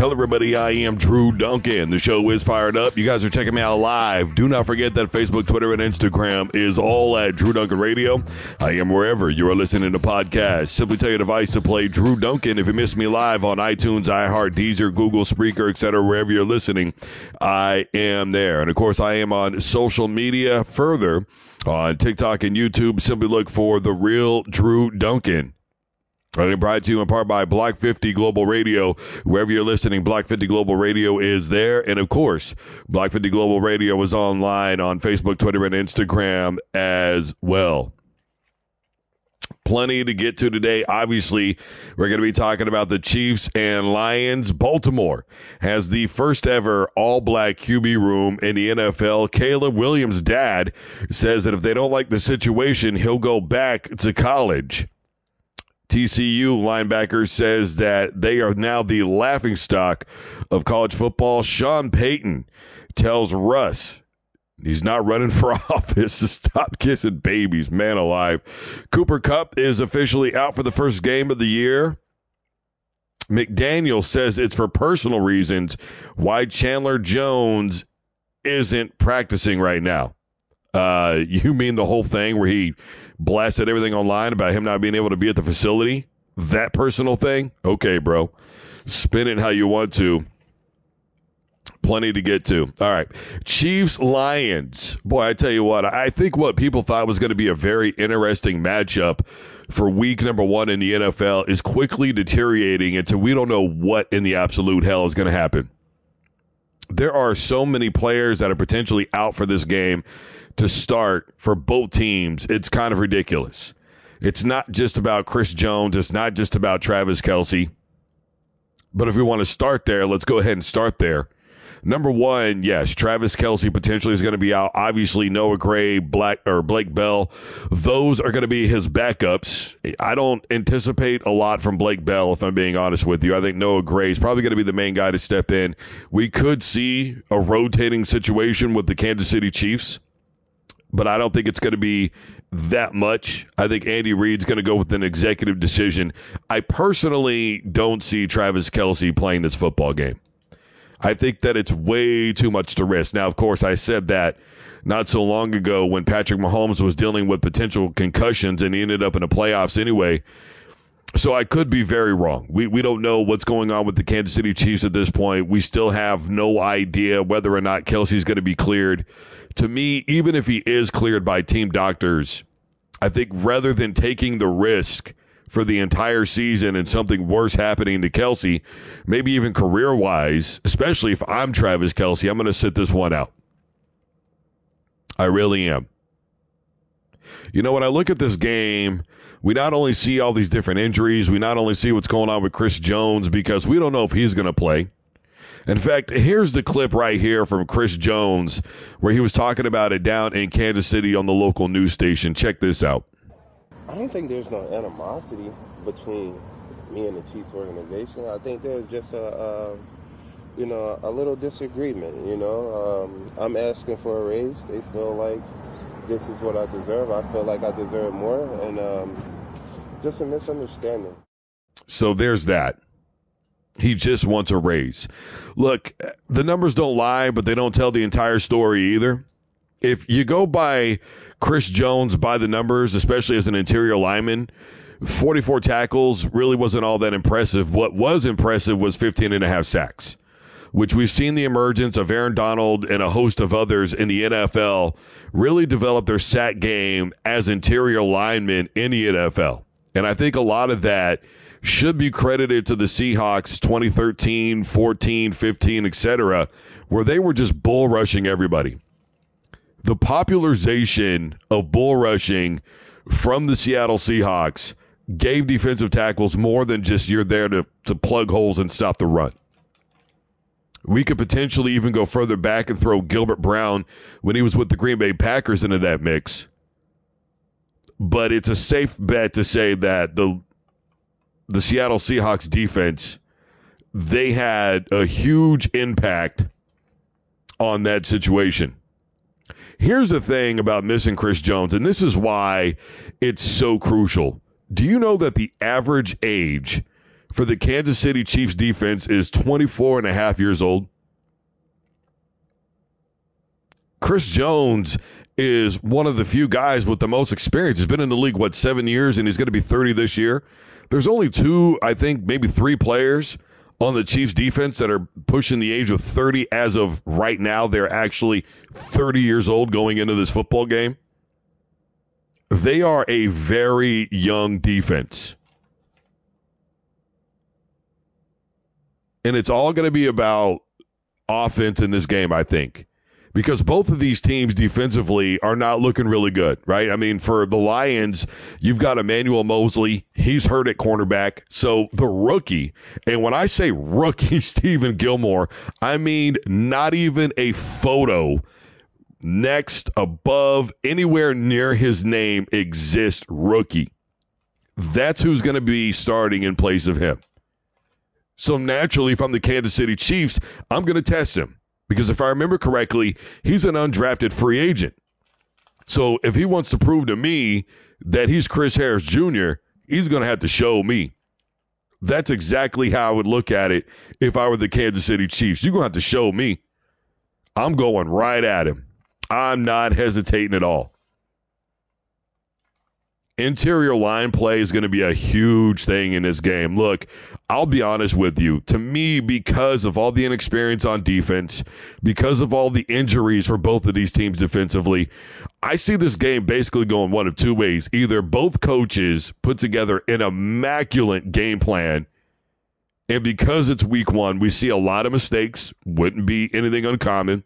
Hello, everybody. I am Drew Duncan. The show is fired up. You guys are checking me out live. Do not forget that Facebook, Twitter, and Instagram is all at Drew Duncan Radio. I am wherever you are listening to podcasts. Simply tell your device to play Drew Duncan. If you miss me live on iTunes, iHeart, Deezer, Google, Spreaker, etc., wherever you're listening, I am there. And of course, I am on social media further on TikTok and YouTube. Simply look for the real Drew Duncan. I brought to you in part by Block 50 Global Radio. Wherever you're listening, Block 50 Global Radio is there. And of course, Block 50 Global Radio is online on Facebook, Twitter, and Instagram as well. Plenty to get to today. Obviously, we're going to be talking about the Chiefs and Lions. Baltimore has the first ever all black QB room in the NFL. Caleb Williams' dad says that if they don't like the situation, he'll go back to college. TCU linebacker says that they are now the laughing stock of college football. Sean Payton tells Russ he's not running for office to stop kissing babies. Man alive. Cooper Kupp is officially out for the first game of the year. McDaniel says it's for personal reasons why Chandler Jones isn't practicing right now. Uh, you mean the whole thing where he blasted everything online about him not being able to be at the facility? That personal thing? Okay, bro. Spin it how you want to. Plenty to get to. All right. Chiefs Lions. Boy, I tell you what, I think what people thought was going to be a very interesting matchup for week number one in the NFL is quickly deteriorating into we don't know what in the absolute hell is going to happen. There are so many players that are potentially out for this game to start for both teams, it's kind of ridiculous. It's not just about Chris Jones. It's not just about Travis Kelce. But if we want to start there, let's go ahead and start there. Number one, yes, Travis Kelce potentially is going to be out. Obviously, Noah Gray, Black or Blake Bell, those are going to be his backups. I don't anticipate a lot from Blake Bell, if I'm being honest with you. I think Noah Gray is probably going to be the main guy to step in. We could see a rotating situation with the Kansas City Chiefs but I don't think it's going to be that much. I think Andy Reid's going to go with an executive decision. I personally don't see Travis Kelce playing this football game. I think that it's way too much to risk. Now, of course, I said that not so long ago when Patrick Mahomes was dealing with potential concussions and he ended up in the playoffs anyway. So I could be very wrong. We we don't know what's going on with the Kansas City Chiefs at this point. We still have no idea whether or not Kelce's going to be cleared to me, even if he is cleared by team doctors, I think rather than taking the risk for the entire season and something worse happening to Kelce, maybe even career wise, especially if I'm Travis Kelce, I'm going to sit this one out. I really am. You know, when I look at this game, we not only see all these different injuries, we not only see what's going on with Chris Jones because we don't know if he's going to play. In fact, here's the clip right here from Chris Jones where he was talking about it down in Kansas City on the local news station. Check this out. I don't think there's no animosity between me and the Chiefs organization. I think there's just a, a you know, a little disagreement. You know, um, I'm asking for a raise. They feel like this is what I deserve. I feel like I deserve more, and um, just a misunderstanding. So there's that. He just wants a raise. Look, the numbers don't lie, but they don't tell the entire story either. If you go by Chris Jones by the numbers, especially as an interior lineman, 44 tackles really wasn't all that impressive. What was impressive was 15 and a half sacks, which we've seen the emergence of Aaron Donald and a host of others in the NFL really develop their sack game as interior linemen in the NFL. And I think a lot of that – should be credited to the Seahawks 2013, 14, 15, etc., where they were just bull rushing everybody. The popularization of bull rushing from the Seattle Seahawks gave defensive tackles more than just you're there to, to plug holes and stop the run. We could potentially even go further back and throw Gilbert Brown when he was with the Green Bay Packers into that mix. But it's a safe bet to say that the the Seattle Seahawks defense, they had a huge impact on that situation. Here's the thing about missing Chris Jones, and this is why it's so crucial. Do you know that the average age for the Kansas City Chiefs defense is 24 and a half years old. Chris Jones is one of the few guys with the most experience. He's been in the league, what, seven years, and he's going to be 30 this year. There's only two, I think, maybe three players on the Chiefs defense that are pushing the age of 30 as of right now. They're actually 30 years old going into this football game. They are a very young defense. And it's all going to be about offense in this game, I think because both of these teams defensively are not looking really good, right? I mean, for the Lions, you've got Emmanuel Moseley. He's hurt at cornerback. So the rookie, and when I say rookie Stephen Gilmore, I mean not even a photo next, above, anywhere near his name exists rookie. That's who's going to be starting in place of him. So naturally, if I'm the Kansas City Chiefs, I'm going to test him. Because if I remember correctly, he's an undrafted free agent. So if he wants to prove to me that he's Chris Harris Jr., he's going to have to show me. That's exactly how I would look at it if I were the Kansas City Chiefs. You're going to have to show me. I'm going right at him. I'm not hesitating at all. Interior line play is going to be a huge thing in this game. Look, I'll be honest with you. To me, because of all the inexperience on defense, because of all the injuries for both of these teams defensively, I see this game basically going one of two ways. Either both coaches put together an immaculate game plan, and because it's week one, we see a lot of mistakes, wouldn't be anything uncommon.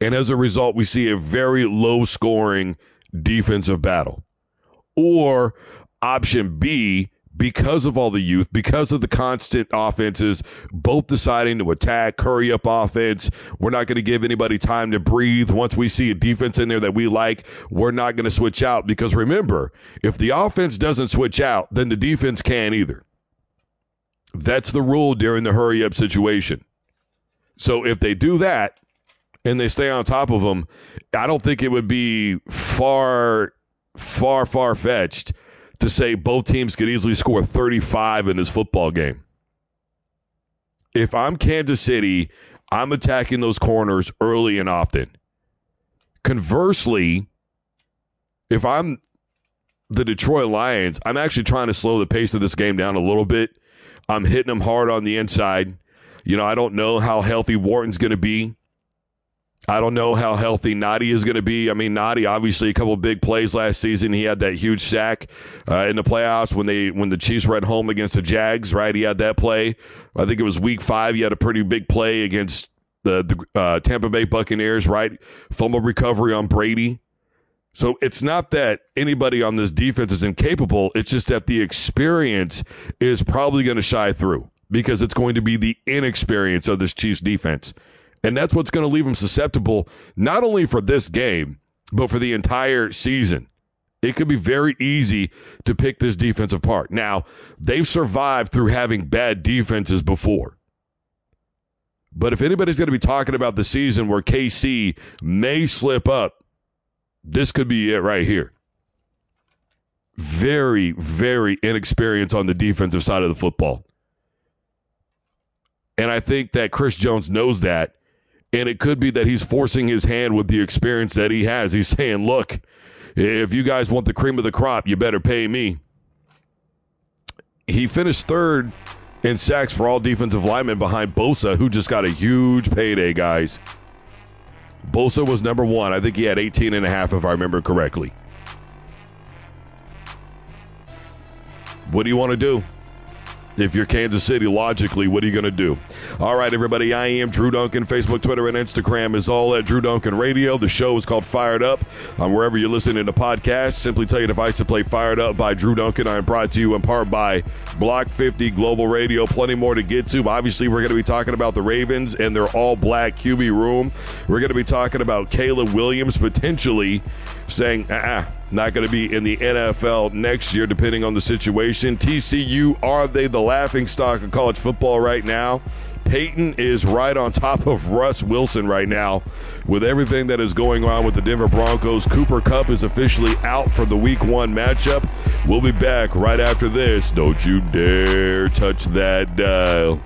And as a result, we see a very low scoring defensive battle. Or option B, because of all the youth, because of the constant offenses, both deciding to attack, hurry up offense. We're not going to give anybody time to breathe. Once we see a defense in there that we like, we're not going to switch out. Because remember, if the offense doesn't switch out, then the defense can't either. That's the rule during the hurry up situation. So if they do that and they stay on top of them, I don't think it would be far far, far fetched to say both teams could easily score 35 in this football game. If I'm Kansas City, I'm attacking those corners early and often. Conversely, if I'm the Detroit Lions, I'm actually trying to slow the pace of this game down a little bit. I'm hitting them hard on the inside. You know, I don't know how healthy Wharton's going to be. I don't know how healthy Nnadi is going to be. I mean, Nnadi obviously a couple big plays last season. He had that huge sack uh, in the playoffs when they when the Chiefs were at home against the Jags. Right, he had that play. I think it was Week Five. He had a pretty big play against the the uh, Tampa Bay Buccaneers. Right, fumble recovery on Brady. So it's not that anybody on this defense is incapable. It's just that the experience is probably going to shy through because it's going to be the inexperience of this Chiefs defense. And that's what's going to leave them susceptible, not only for this game, but for the entire season. It could be very easy to pick this defensive part. Now, they've survived through having bad defenses before. But if anybody's going to be talking about the season where KC may slip up, this could be it right here. Very, very inexperienced on the defensive side of the football. And I think that Chris Jones knows that and it could be that he's forcing his hand with the experience that he has. He's saying, look, if you guys want the cream of the crop, you better pay me. He finished third in sacks for all defensive linemen behind Bosa, who just got a huge payday, guys. Bosa was number one. I think he had 18 and a half, if I remember correctly. What do you want to do? If you're Kansas City, logically, what are you going to do? All right, everybody, I am Drew Duncan. Facebook, Twitter, and Instagram is all at Drew Duncan Radio. The show is called Fired Up. Um, wherever you're listening to podcasts, simply tell your device to play Fired Up by Drew Duncan. I am brought to you in part by Block 50 Global Radio. Plenty more to get to. Obviously, we're going to be talking about the Ravens and their all black QB room. We're going to be talking about Caleb Williams potentially saying, ah, not going to be in the NFL next year, depending on the situation. TCU, are they the laughing stock of college football right now? Peyton is right on top of Russ Wilson right now with everything that is going on with the Denver Broncos. Cooper Kupp is officially out for the week one matchup. We'll be back right after this. Don't you dare touch that dial.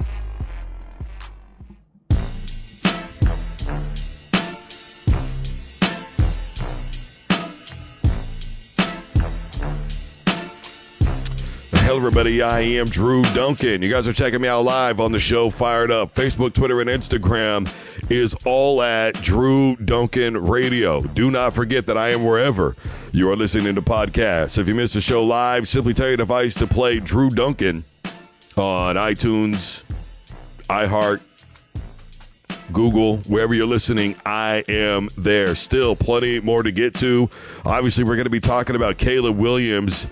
Everybody. I am Drew Duncan. You guys are checking me out live on the show Fired Up. Facebook, Twitter, and Instagram is all at Drew Duncan Radio. Do not forget that I am wherever you are listening to podcasts. If you missed the show live, simply tell your device to play Drew Duncan on iTunes, iHeart, Google, wherever you're listening, I am there. Still plenty more to get to. Obviously, we're going to be talking about Caleb Williams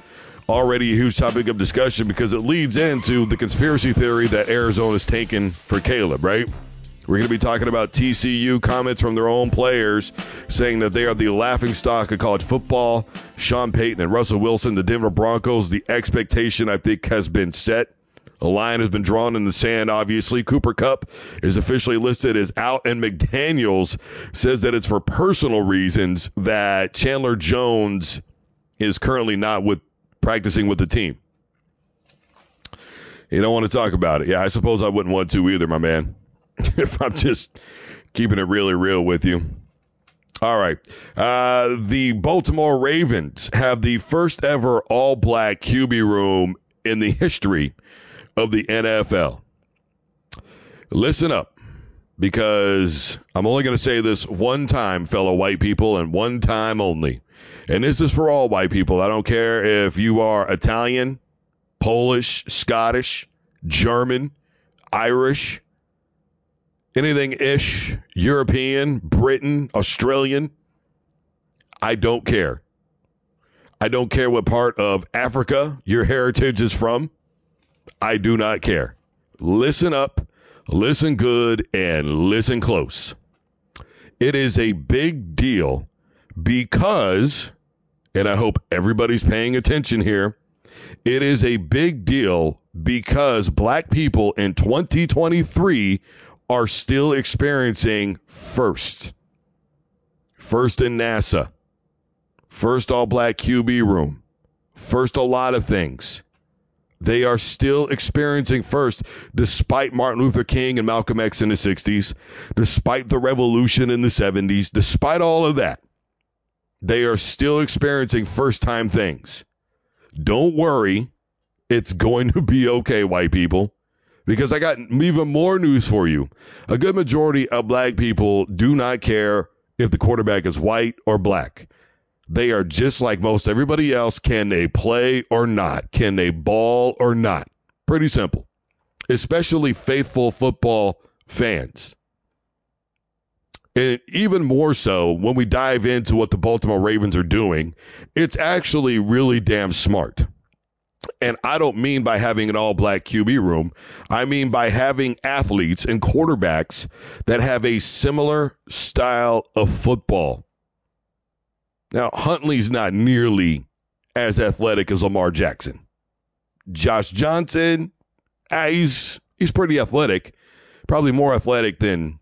already a huge topic of discussion because it leads into the conspiracy theory that Arizona's taken for Caleb, right? We're going to be talking about TCU comments from their own players saying that they are the laughing stock of college football. Sean Payton and Russell Wilson, the Denver Broncos, the expectation I think has been set. A line has been drawn in the sand, obviously. Cooper Kupp is officially listed as out, and McDaniels says that it's for personal reasons that Chandler Jones is currently not with practicing with the team. You don't want to talk about it. Yeah, I suppose I wouldn't want to either, my man. if I'm just keeping it really real with you. All right. Uh, the Baltimore Ravens have the first ever all black QB room in the history of the NFL. Listen up, because I'm only going to say this one time, fellow white people, and one time only. And this is for all white people. I don't care if you are Italian, Polish, Scottish, German, Irish, anything ish, European, Britain, Australian. I don't care. I don't care what part of Africa your heritage is from. I do not care. Listen up, listen good, and listen close. It is a big deal because and I hope everybody's paying attention here. It is a big deal because black people in 2023 are still experiencing first. First in NASA, first all black QB room, first a lot of things. They are still experiencing first, despite Martin Luther King and Malcolm X in the 60s, despite the revolution in the 70s, despite all of that. They are still experiencing first time things. Don't worry. It's going to be okay, white people. Because I got even more news for you. A good majority of black people do not care if the quarterback is white or black. They are just like most everybody else. Can they play or not? Can they ball or not? Pretty simple. Especially faithful football fans. And even more so when we dive into what the Baltimore Ravens are doing, it's actually really damn smart. And I don't mean by having an all black QB room. I mean by having athletes and quarterbacks that have a similar style of football. Now, Huntley's not nearly as athletic as Lamar Jackson. Josh Johnson, ah, he's he's pretty athletic, probably more athletic than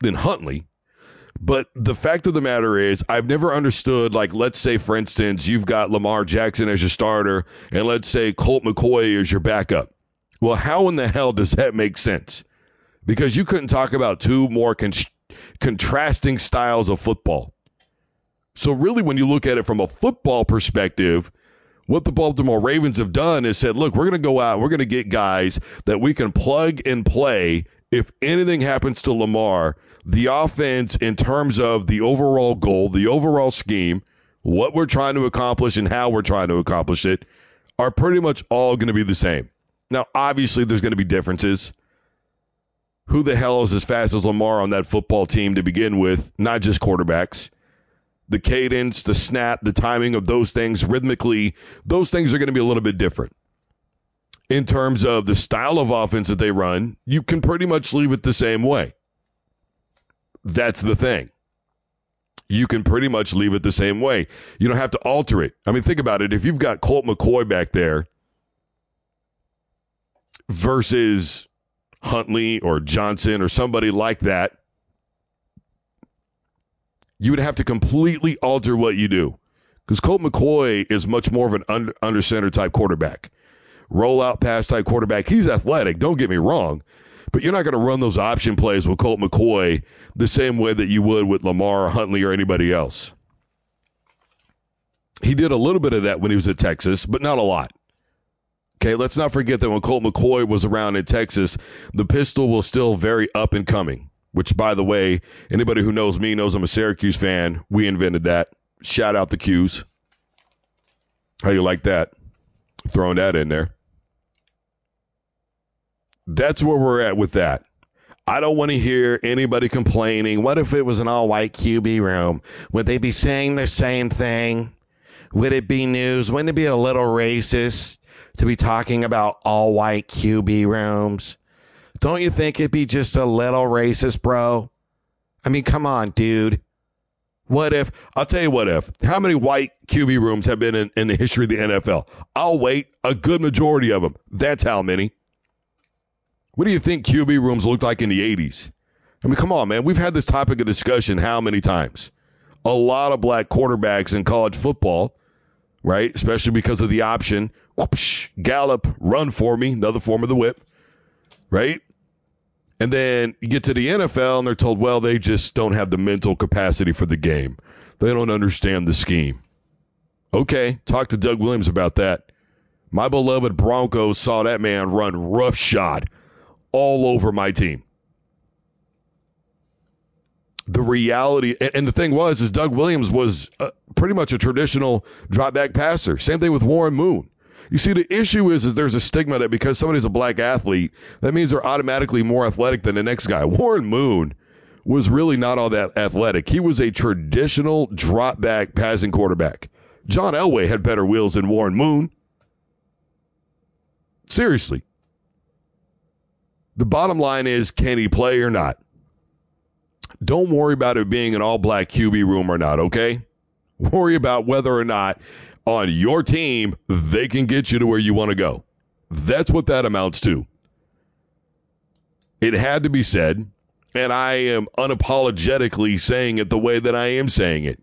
than Huntley. But the fact of the matter is, I've never understood, like, let's say, for instance, you've got Lamar Jackson as your starter, and let's say Colt McCoy is your backup. Well, how in the hell does that make sense? Because you couldn't talk about two more con- contrasting styles of football. So, really, when you look at it from a football perspective, what the Baltimore Ravens have done is said, look, we're going to go out, we're going to get guys that we can plug and play if anything happens to Lamar the offense in terms of the overall goal, the overall scheme, what we're trying to accomplish and how we're trying to accomplish it are pretty much all going to be the same. Now, obviously, there's going to be differences. Who the hell is as fast as Lamar on that football team to begin with? Not just quarterbacks. The cadence, the snap, the timing of those things rhythmically, those things are going to be a little bit different. In terms of the style of offense that they run, you can pretty much leave it the same way. That's the thing. You can pretty much leave it the same way. You don't have to alter it. I mean, think about it. If you've got Colt McCoy back there versus Huntley or Johnson or somebody like that, you would have to completely alter what you do. Because Colt McCoy is much more of an under, under center type quarterback, roll out pass type quarterback. He's athletic, don't get me wrong, but you're not going to run those option plays with Colt McCoy the same way that you would with Lamar, Huntley, or anybody else. He did a little bit of that when he was at Texas, but not a lot. Okay, let's not forget that when Colt McCoy was around in Texas, the pistol was still very up and coming. Which, by the way, anybody who knows me knows I'm a Syracuse fan. We invented that. Shout out the Qs. How you like that? Throwing that in there. That's where we're at with that. I don't want to hear anybody complaining. What if it was an all white QB room? Would they be saying the same thing? Would it be news? Wouldn't it be a little racist to be talking about all white QB rooms? Don't you think it'd be just a little racist, bro? I mean, come on, dude. What if, I'll tell you what if, how many white QB rooms have been in, in the history of the NFL? I'll wait a good majority of them. That's how many. What do you think QB rooms looked like in the 80s? I mean, come on, man. We've had this topic of discussion how many times? A lot of black quarterbacks in college football, right? Especially because of the option. Gallop, run for me, another form of the whip, right? And then you get to the NFL and they're told, well, they just don't have the mental capacity for the game. They don't understand the scheme. Okay, talk to Doug Williams about that. My beloved Broncos saw that man run roughshod all over my team. The reality, and the thing was, is Doug Williams was uh, pretty much a traditional drop back passer. Same thing with Warren Moon. You see, the issue is, is there's a stigma that because somebody's a black athlete, that means they're automatically more athletic than the next guy. Warren Moon was really not all that athletic. He was a traditional drop back passing quarterback. John Elway had better wheels than Warren Moon. Seriously. The bottom line is can he play or not? Don't worry about it being an all black QB room or not, okay? Worry about whether or not on your team, they can get you to where you want to go. That's what that amounts to. It had to be said, and I am unapologetically saying it the way that I am saying it.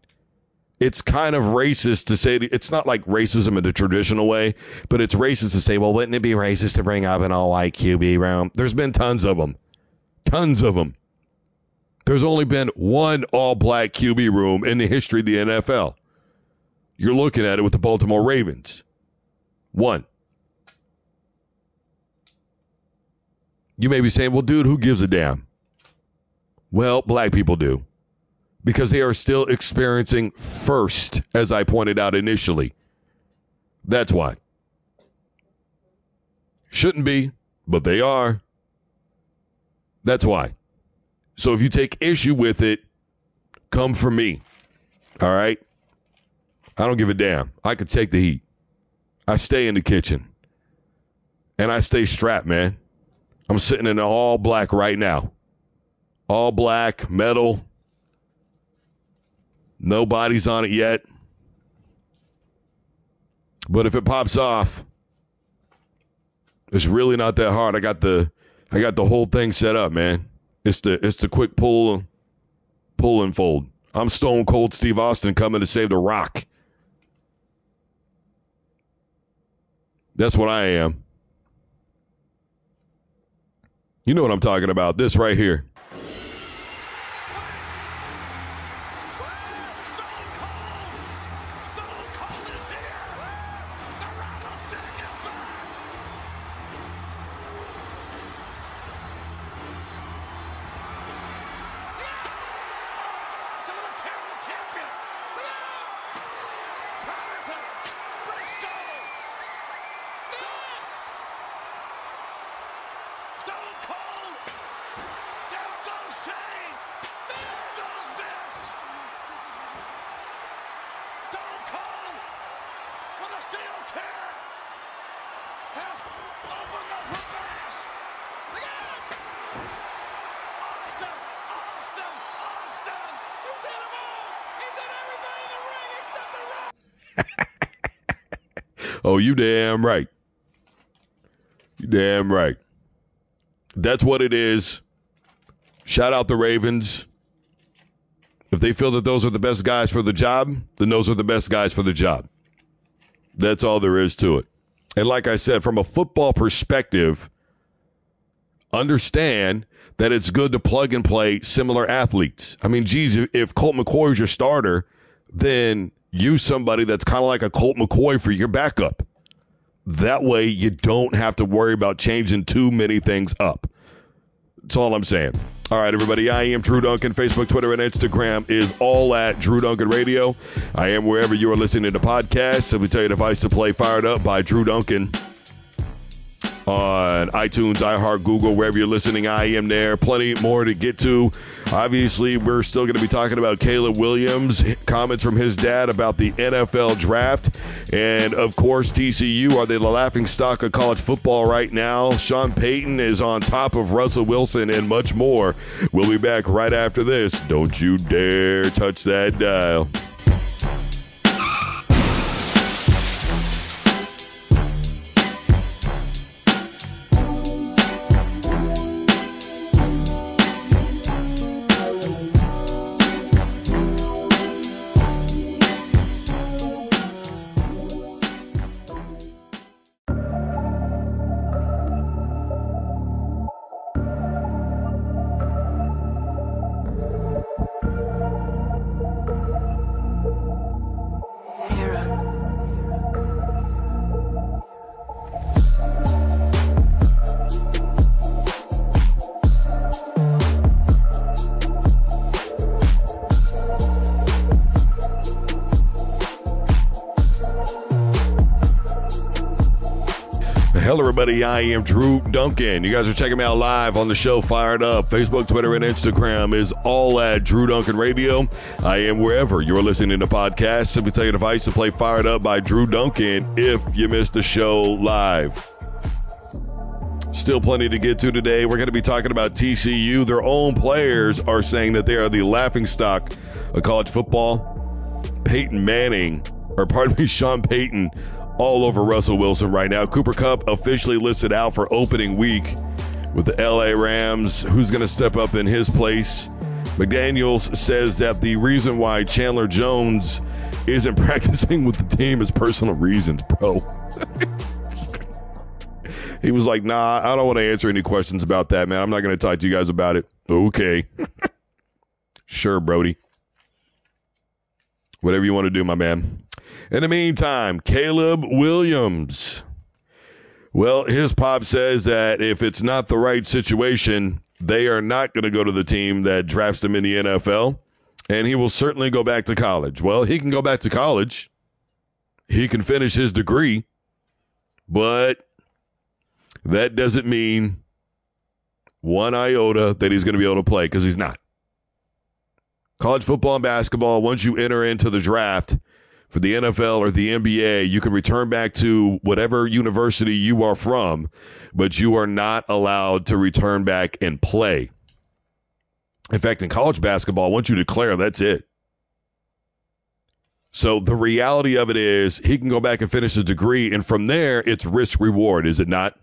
It's kind of racist to say it's not like racism in the traditional way, but it's racist to say, well, wouldn't it be racist to bring up an all white QB room? There's been tons of them. Tons of them. There's only been one all black QB room in the history of the NFL. You're looking at it with the Baltimore Ravens. One. You may be saying, well, dude, who gives a damn? Well, black people do because they are still experiencing first, as I pointed out initially. That's why. Shouldn't be, but they are. That's why. So if you take issue with it, come for me. All right? I don't give a damn. I could take the heat. I stay in the kitchen. And I stay strapped, man. I'm sitting in all black right now. All black, metal. Nobody's on it yet. But if it pops off, it's really not that hard. I got the I got the whole thing set up, man. It's the it's the quick pull pull and fold. I'm Stone Cold Steve Austin coming to save the rock. That's what I am. You know what I'm talking about. This right here. You damn right. You damn right. That's what it is. Shout out the Ravens. If they feel that those are the best guys for the job, then those are the best guys for the job. That's all there is to it. And like I said, from a football perspective, understand that it's good to plug and play similar athletes. I mean, geez, if Colt McCoy is your starter, then use somebody that's kind of like a Colt McCoy for your backup. That way, you don't have to worry about changing too many things up. That's all I'm saying. All right, everybody. I am Drew Duncan. Facebook, Twitter, and Instagram is all at Drew Duncan Radio. I am wherever you are listening to podcasts. So we tell you the device to play Fired Up by Drew Duncan on iTunes, iHeart, Google, wherever you're listening. I am there. Plenty more to get to. Obviously, we're still going to be talking about Caleb Williams, comments from his dad about the NFL draft. And of course, TCU are they the laughing stock of college football right now? Sean Payton is on top of Russell Wilson and much more. We'll be back right after this. Don't you dare touch that dial. Everybody. I am Drew Duncan. You guys are checking me out live on the show Fired Up. Facebook, Twitter, and Instagram is all at Drew Duncan Radio. I am wherever you're listening to podcasts. Simply take a device to play Fired Up by Drew Duncan if you missed the show live. Still plenty to get to today. We're going to be talking about TCU. Their own players are saying that they are the laughing stock of college football. Peyton Manning, or pardon me, Sean Payton all over Russell Wilson right now. Cooper Kupp officially listed out for opening week with the LA Rams. Who's going to step up in his place? McDaniels says that the reason why Chandler Jones isn't practicing with the team is personal reasons, bro. he was like, nah, I don't want to answer any questions about that, man. I'm not going to talk to you guys about it. Okay. sure, Brody. Whatever you want to do, my man. In the meantime, Caleb Williams. Well, his pop says that if it's not the right situation, they are not going to go to the team that drafts him in the NFL, and he will certainly go back to college. Well, he can go back to college. He can finish his degree, but that doesn't mean one iota that he's going to be able to play because he's not. College football and basketball, once you enter into the draft, for the NFL or the NBA, you can return back to whatever university you are from, but you are not allowed to return back and play. In fact, in college basketball, once you declare, that's it. So the reality of it is he can go back and finish his degree, and from there, it's risk reward, is it not?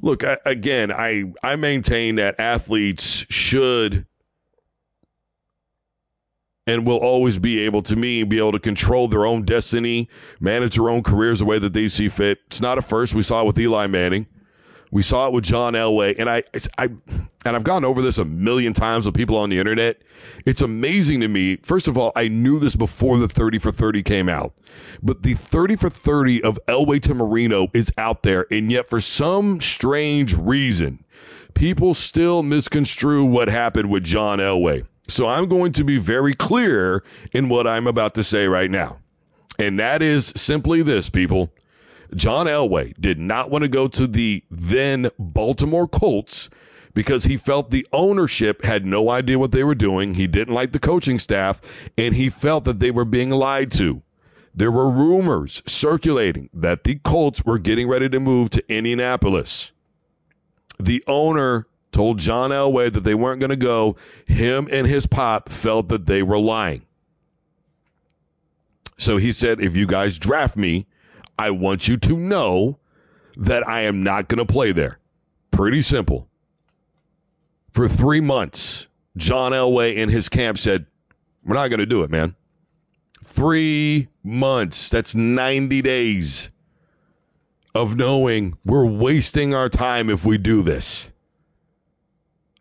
Look, I, again, I, I maintain that athletes should and will always be able to me be able to control their own destiny, manage their own careers the way that they see fit. It's not a first. We saw it with Eli Manning. We saw it with John Elway, and I, I, and I've gone over this a million times with people on the internet. It's amazing to me. First of all, I knew this before the thirty for thirty came out, but the thirty for thirty of Elway to Marino is out there, and yet for some strange reason, people still misconstrue what happened with John Elway. So I'm going to be very clear in what I'm about to say right now. And that is simply this, people. John Elway did not want to go to the then Baltimore Colts because he felt the ownership had no idea what they were doing. He didn't like the coaching staff, and he felt that they were being lied to. There were rumors circulating that the Colts were getting ready to move to Indianapolis. The owner told John Elway that they weren't going to go. Him and his pop felt that they were lying. So he said, if you guys draft me, I want you to know that I am not going to play there. Pretty simple. For three months, John Elway and his camp said, We're not going to do it, man. Three months. That's 90 days of knowing we're wasting our time if we do this.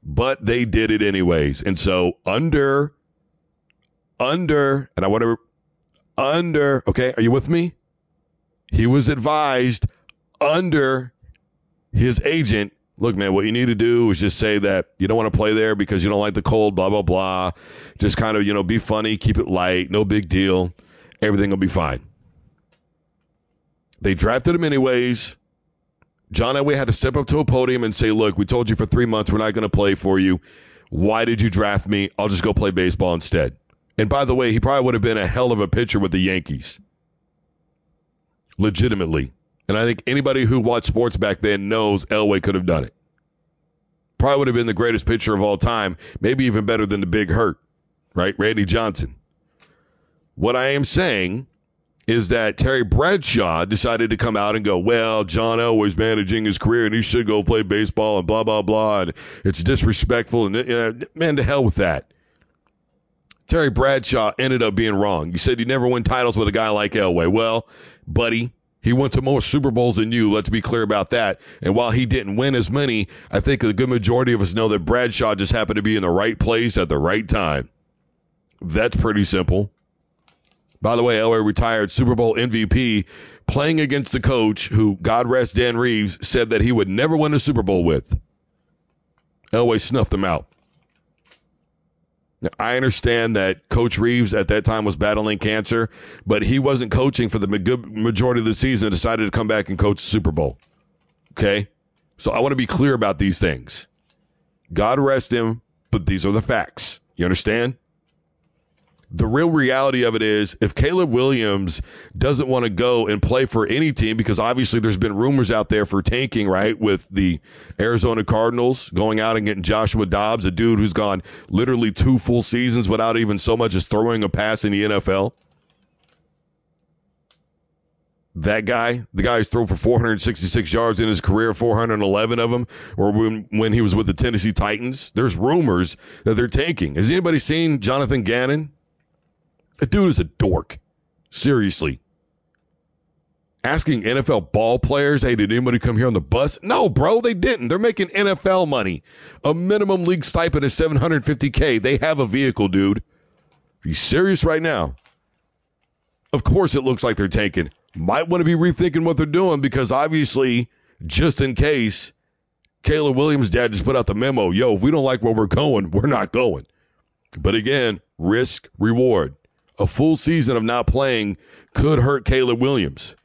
But they did it anyways. And so, under, under, and I want to, under, okay, are you with me? He was advised under his agent look, man, what you need to do is just say that you don't want to play there because you don't like the cold, blah, blah, blah. Just kind of, you know, be funny, keep it light, no big deal. Everything will be fine. They drafted him anyways. John Elway had to step up to a podium and say, look, we told you for three months we're not going to play for you. Why did you draft me? I'll just go play baseball instead. And by the way, he probably would have been a hell of a pitcher with the Yankees. Legitimately. And I think anybody who watched sports back then knows Elway could have done it. Probably would have been the greatest pitcher of all time, maybe even better than the big hurt, right? Randy Johnson. What I am saying is that Terry Bradshaw decided to come out and go, well, John Elway's managing his career and he should go play baseball and blah, blah, blah. And it's disrespectful. And uh, man, to hell with that. Terry Bradshaw ended up being wrong. You said you never win titles with a guy like Elway. Well, buddy, he went to more Super Bowls than you. Let's be clear about that. And while he didn't win as many, I think a good majority of us know that Bradshaw just happened to be in the right place at the right time. That's pretty simple. By the way, Elway retired Super Bowl MVP playing against the coach who, God rest Dan Reeves, said that he would never win a Super Bowl with. Elway snuffed him out. Now, I understand that Coach Reeves at that time was battling cancer, but he wasn't coaching for the majority of the season. Decided to come back and coach the Super Bowl. Okay, so I want to be clear about these things. God rest him, but these are the facts. You understand? The real reality of it is if Caleb Williams doesn't want to go and play for any team, because obviously there's been rumors out there for tanking, right? With the Arizona Cardinals going out and getting Joshua Dobbs, a dude who's gone literally two full seasons without even so much as throwing a pass in the NFL. That guy, the guy who's thrown for 466 yards in his career, 411 of them, or when, when he was with the Tennessee Titans. There's rumors that they're tanking. Has anybody seen Jonathan Gannon? That dude is a dork. Seriously. Asking NFL ball players, hey, did anybody come here on the bus? No, bro, they didn't. They're making NFL money. A minimum league stipend is 750K. They have a vehicle, dude. Are you serious right now? Of course, it looks like they're taking. Might want to be rethinking what they're doing because obviously, just in case, Caleb Williams' dad just put out the memo yo, if we don't like where we're going, we're not going. But again, risk, reward a full season of not playing could hurt Caleb Williams,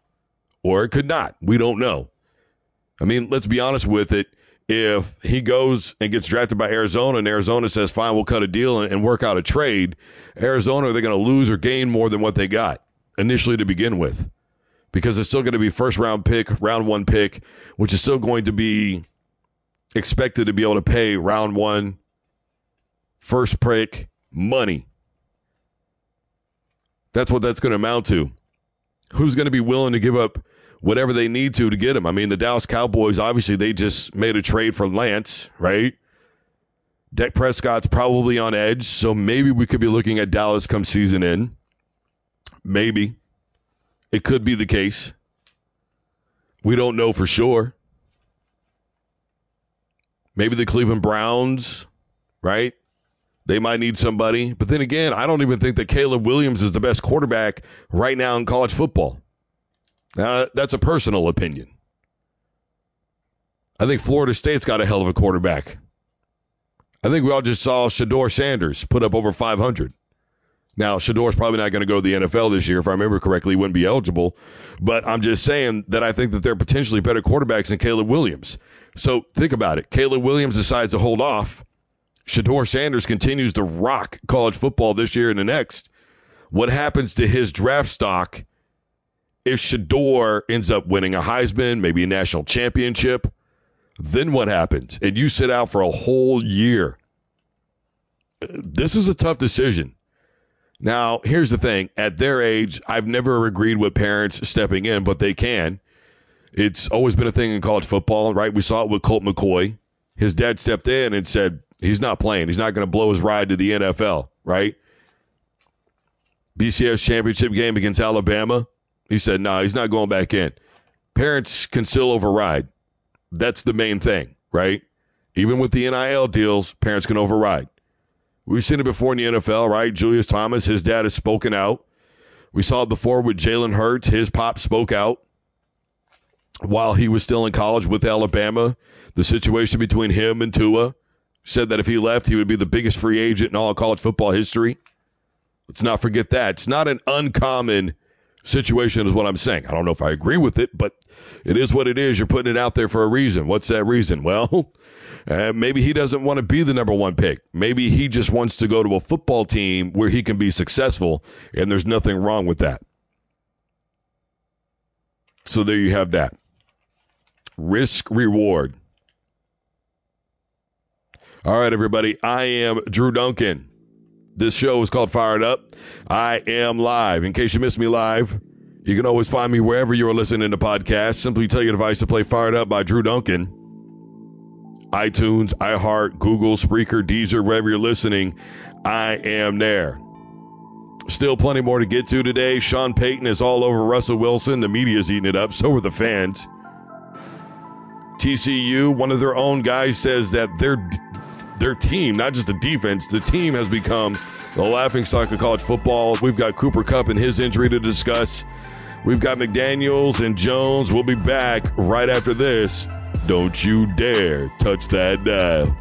or it could not. We don't know. I mean, let's be honest with it. If he goes and gets drafted by Arizona and Arizona says, fine, we'll cut a deal and, work out a trade, Arizona, are they're going to lose or gain more than what they got initially to begin with because it's still going to be first round pick, round one pick, which is still going to be expected to be able to pay round one, first pick money. That's what that's going to amount to. Who's going to be willing to give up whatever they need to to get him? I mean, the Dallas Cowboys, obviously, they just made a trade for Lance, right? Dak Prescott's probably on edge, so maybe we could be looking at Dallas come season in. Maybe. It could be the case. We don't know for sure. Maybe the Cleveland Browns, right? They might need somebody. But then again, I don't even think that Caleb Williams is the best quarterback right now in college football. Now, that's a personal opinion. I think Florida State's got a hell of a quarterback. I think we all just saw Shedeur Sanders put up over 500. Now, Shedeur's probably not going to go to the NFL this year. If I remember correctly, he wouldn't be eligible. But I'm just saying that I think that they're potentially better quarterbacks than Caleb Williams. So think about it. Caleb Williams decides to hold off Shedeur Sanders continues to rock college football this year and the next. What happens to his draft stock if Shedeur ends up winning a Heisman, maybe a national championship? Then what happens? And you sit out for a whole year. This is a tough decision. Now, here's the thing at their age, I've never agreed with parents stepping in, but they can. It's always been a thing in college football, right? We saw it with Colt McCoy. His dad stepped in and said, He's not playing. He's not going to blow his ride to the NFL, right? BCS championship game against Alabama. He said, no, nah, he's not going back in. Parents can still override. That's the main thing, right? Even with the NIL deals, parents can override. We've seen it before in the NFL, right? Julius Thomas, his dad has spoken out. We saw it before with Jalen Hurts. His pop spoke out while he was still in college with Alabama. The situation between him and Tua said that if he left, he would be the biggest free agent in all college football history. Let's not forget that. It's not an uncommon situation, is what I'm saying. I don't know if I agree with it, but it is what it is. You're putting it out there for a reason. What's that reason? Well, uh, maybe he doesn't want to be the number one pick. Maybe he just wants to go to a football team where he can be successful, and there's nothing wrong with that. So there you have that. Risk reward. All right, everybody. I am Drew Duncan. This show is called Fired Up. I am live. In case you missed me live, you can always find me wherever you are listening to podcasts. Simply tell your device to play Fired Up by Drew Duncan. iTunes, iHeart, Google, Spreaker, Deezer, wherever you're listening, I am there. Still plenty more to get to today. Sean Payton is all over Russell Wilson. The media's eating it up. So are the fans. TCU, one of their own guys, says that their their team, not just the defense, the team has become the laughing stock of college football. We've got Cooper Kupp and his injury to discuss. We've got McDaniels and Jones. We'll be back right after this. Don't you dare touch that dial.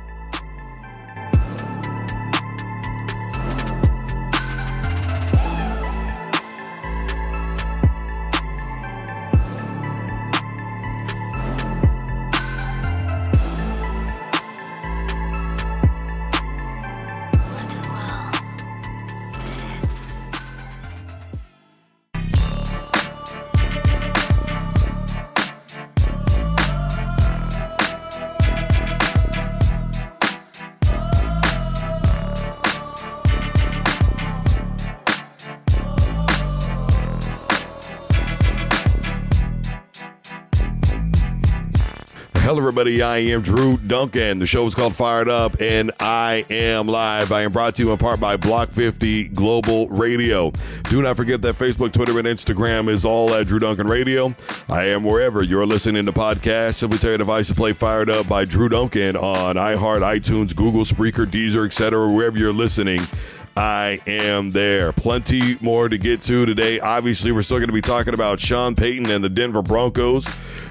I am Drew Duncan. The show is called Fired Up, and I am live. I am brought to you in part by Block 50 Global Radio. Do not forget that Facebook, Twitter, and Instagram is all at Drew Duncan Radio. I am wherever you're listening to podcasts. Simply tell your device to play Fired Up by Drew Duncan on iHeart, iTunes, Google, Spreaker, Deezer, etc., wherever you're listening. I am there. Plenty more to get to today. Obviously, we're still going to be talking about Sean Payton and the Denver Broncos.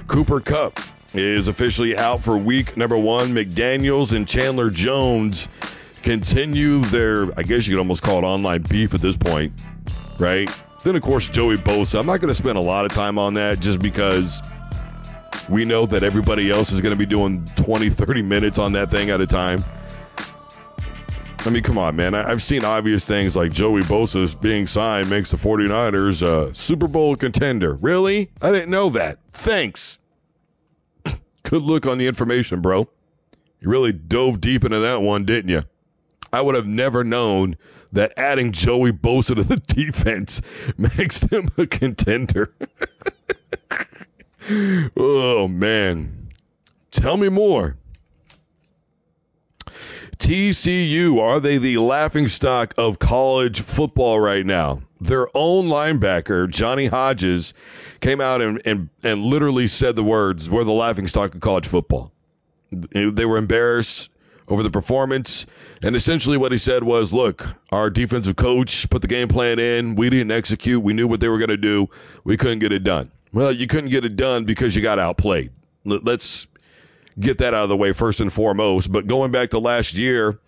Cooper Kupp is officially out for week number one. McDaniels and Chandler Jones continue their, I guess you could almost call it online beef at this point, right? Then, of course, Joey Bosa. I'm not going to spend a lot of time on that just because we know that everybody else is going to be doing 20, 30 minutes on that thing at a time. I mean, come on, man. I've seen obvious things like Joey Bosa's being signed makes the 49ers a Super Bowl contender. Really? I didn't know that. Thanks. Good look on the information, bro. You really dove deep into that one, didn't you? I would have never known that adding Joey Bosa to the defense makes them a contender. oh, man. Tell me more. TCU, are they the laughing stock of college football right now? Their own linebacker, Johnny Hodges, came out and, and, and literally said the words, we're the laughing stock of college football. They were embarrassed over the performance. And essentially what he said was, look, our defensive coach put the game plan in. We didn't execute. We knew what they were going to do. We couldn't get it done. Well, you couldn't get it done because you got outplayed. Let's get that out of the way first and foremost. But going back to last year,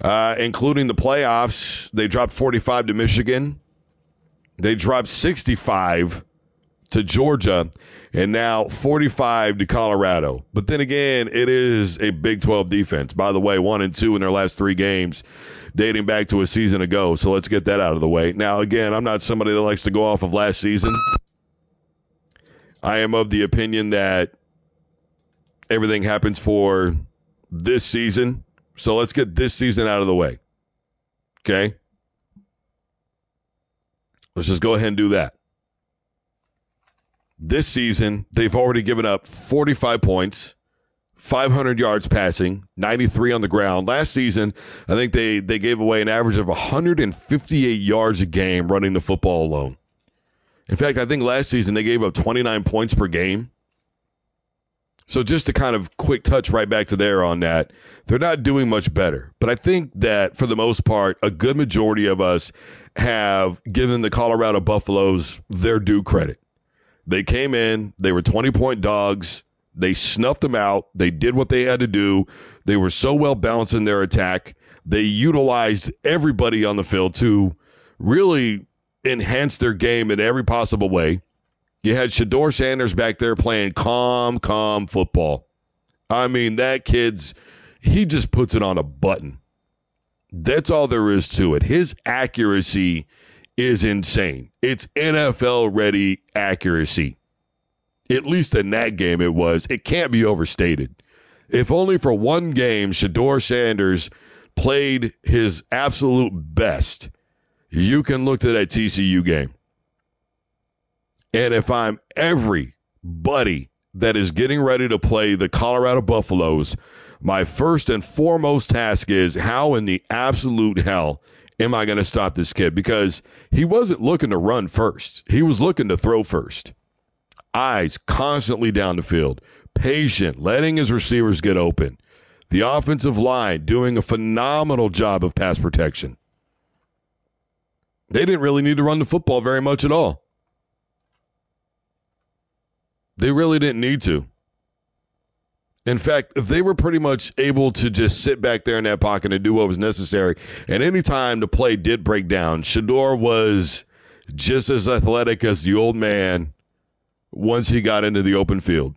uh, including the playoffs, they dropped 45 to Michigan. They dropped 65 to Georgia and now 45 to Colorado. But then again, it is a Big 12 defense. By the way, one and two in their last three games dating back to a season ago. So let's get that out of the way. Now, again, I'm not somebody that likes to go off of last season. I am of the opinion that everything happens for this season. So let's get this season out of the way. Okay? Let's just go ahead and do that. This season, they've already given up 45 points, 500 yards passing, 93 on the ground. Last season, I think they, they gave away an average of 158 yards a game running the football alone. In fact, I think last season they gave up 29 points per game. So just to kind of quick touch right back to there on that, they're not doing much better. But I think that for the most part, a good majority of us have given the Colorado Buffaloes their due credit. They came in, they were 20 point dogs, they snuffed them out, they did what they had to do. They were so well balanced in their attack. They utilized everybody on the field to really enhance their game in every possible way. You had Shedeur Sanders back there playing calm, calm football. I mean, that kid's, he just puts it on a button. That's all there is to it. His accuracy is insane. It's NFL ready accuracy. At least in that game, it was. It can't be overstated. If only for one game, Shedeur Sanders played his absolute best, you can look to that TCU game. And if I'm everybody that is getting ready to play the Colorado Buffaloes, my first and foremost task is how in the absolute hell am I going to stop this kid? Because he wasn't looking to run first, he was looking to throw first. Eyes constantly down the field, patient, letting his receivers get open. The offensive line doing a phenomenal job of pass protection. They didn't really need to run the football very much at all. They really didn't need to. In fact, they were pretty much able to just sit back there in that pocket and do what was necessary. And anytime the play did break down, Shedeur was just as athletic as the old man once he got into the open field.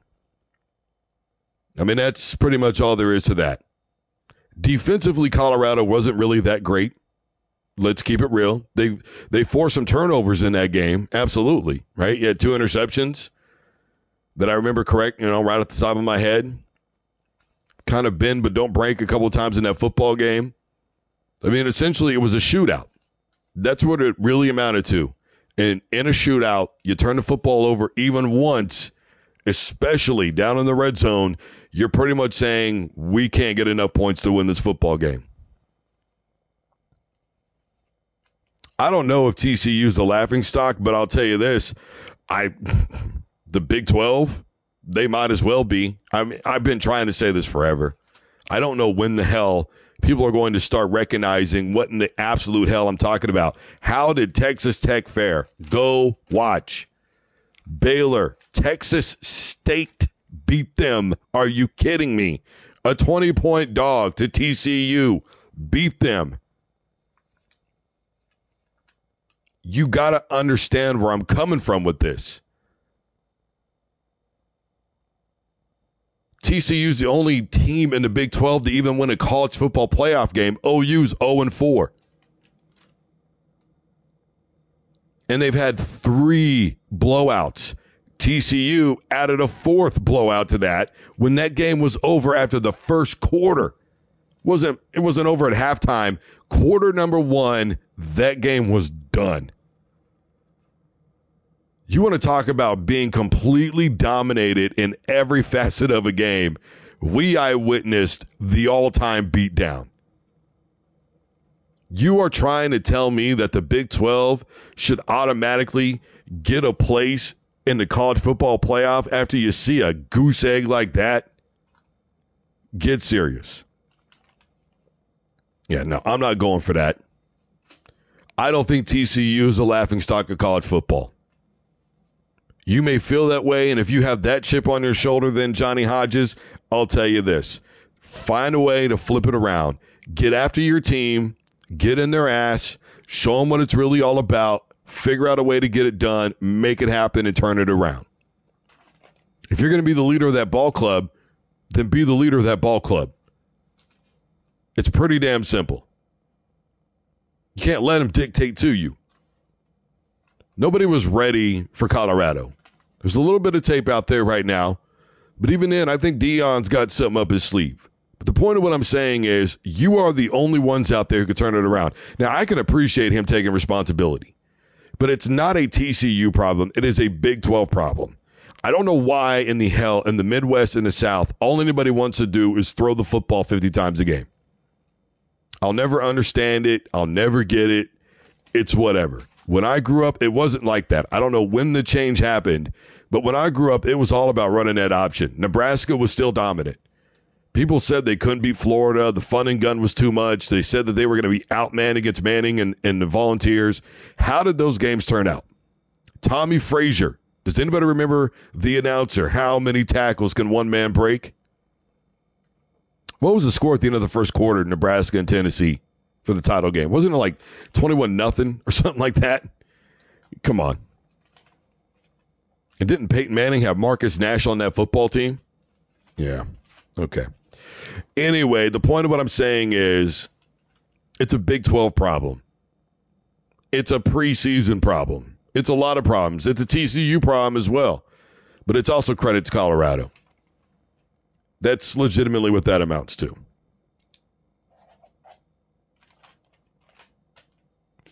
I mean, that's pretty much all there is to that. Defensively, Colorado wasn't really that great. Let's keep it real. They they forced some turnovers in that game. Absolutely. Right? You had two interceptions that I remember correct, you know, right at the top of my head kind of bend but don't break a couple times in that football game. I mean, essentially, it was a shootout. That's what it really amounted to. And in a shootout, you turn the football over even once, especially down in the red zone, you're pretty much saying we can't get enough points to win this football game. I don't know if TCU's the laughing stock, but I'll tell you this. I the Big 12 they might as well be. I mean, I've been trying to say this forever. I don't know when the hell people are going to start recognizing what in the absolute hell I'm talking about. How did Texas Tech fare? Go watch. Baylor, Texas State beat them. Are you kidding me? A 20 point dog to TCU beat them. You got to understand where I'm coming from with this. TCU's the only team in the Big 12 to even win a college football playoff game. OU's 0 and 4. And they've had three blowouts. TCU added a fourth blowout to that when that game was over after the first quarter. wasn't It wasn't over at halftime. Quarter number one, that game was done. You want to talk about being completely dominated in every facet of a game. We eyewitnessed the all time beatdown. You are trying to tell me that the Big 12 should automatically get a place in the college football playoff after you see a goose egg like that? Get serious. Yeah, no, I'm not going for that. I don't think TCU is a laughing stock of college football. You may feel that way. And if you have that chip on your shoulder, then Johnny Hodges, I'll tell you this find a way to flip it around. Get after your team, get in their ass, show them what it's really all about, figure out a way to get it done, make it happen, and turn it around. If you're going to be the leader of that ball club, then be the leader of that ball club. It's pretty damn simple. You can't let them dictate to you. Nobody was ready for Colorado. There's a little bit of tape out there right now, but even then, I think Deion's got something up his sleeve. But the point of what I'm saying is, you are the only ones out there who can turn it around. Now, I can appreciate him taking responsibility, but it's not a TCU problem. It is a Big 12 problem. I don't know why in the hell in the Midwest and the South, all anybody wants to do is throw the football 50 times a game. I'll never understand it. I'll never get it. It's whatever. When I grew up, it wasn't like that. I don't know when the change happened, but when I grew up, it was all about running that option. Nebraska was still dominant. People said they couldn't beat Florida. The fun and gun was too much. They said that they were going to be outmanned against Manning and, and the Volunteers. How did those games turn out? Tommie Frazier. Does anybody remember the announcer? How many tackles can one man break? What was the score at the end of the first quarter, Nebraska and Tennessee for the title game? Wasn't it like 21 nothing or something like that? Come on. And didn't Peyton Manning have Marcus Nash on that football team? Yeah. Okay. Anyway, the point of what I'm saying is it's a Big 12 problem. It's a preseason problem. It's a lot of problems. It's a TCU problem as well. But it's also credit to Colorado. That's legitimately what that amounts to.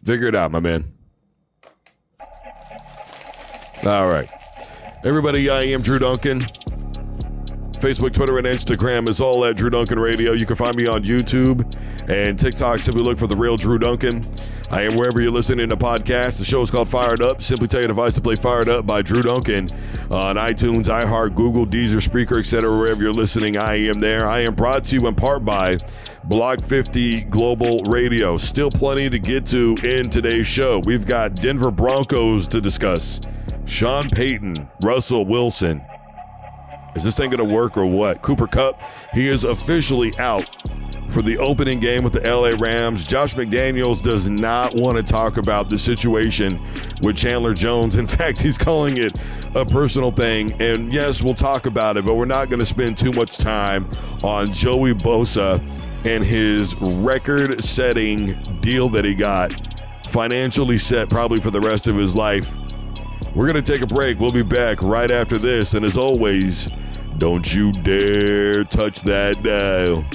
Figure it out, my man. All right. Everybody, I am Drew Duncan. Facebook, Twitter, and Instagram is all at Drew Duncan Radio. You can find me on YouTube and TikTok. Simply look for the real Drew Duncan. I am wherever you're listening to podcasts. The show is called Fired Up. Simply tell your device to play Fired Up by Drew Duncan on iTunes, iHeart, Google, Deezer, Spreaker, etc. Wherever you're listening, I am there. I am brought to you in part by Block 50 Global Radio. Still plenty to get to in today's show. We've got Denver Broncos to discuss. Sean Payton, Russell Wilson, is this thing going to work or what? Cooper Kupp, he is officially out for the opening game with the LA Rams. Josh McDaniels does not want to talk about the situation with Chandler Jones. In fact, he's calling it a personal thing. And yes, we'll talk about it, but we're not going to spend too much time on Joey Bosa and his record setting deal that he got, financially set probably for the rest of his life. We're going to take a break. We'll be back right after this. And as always, don't you dare touch that dial.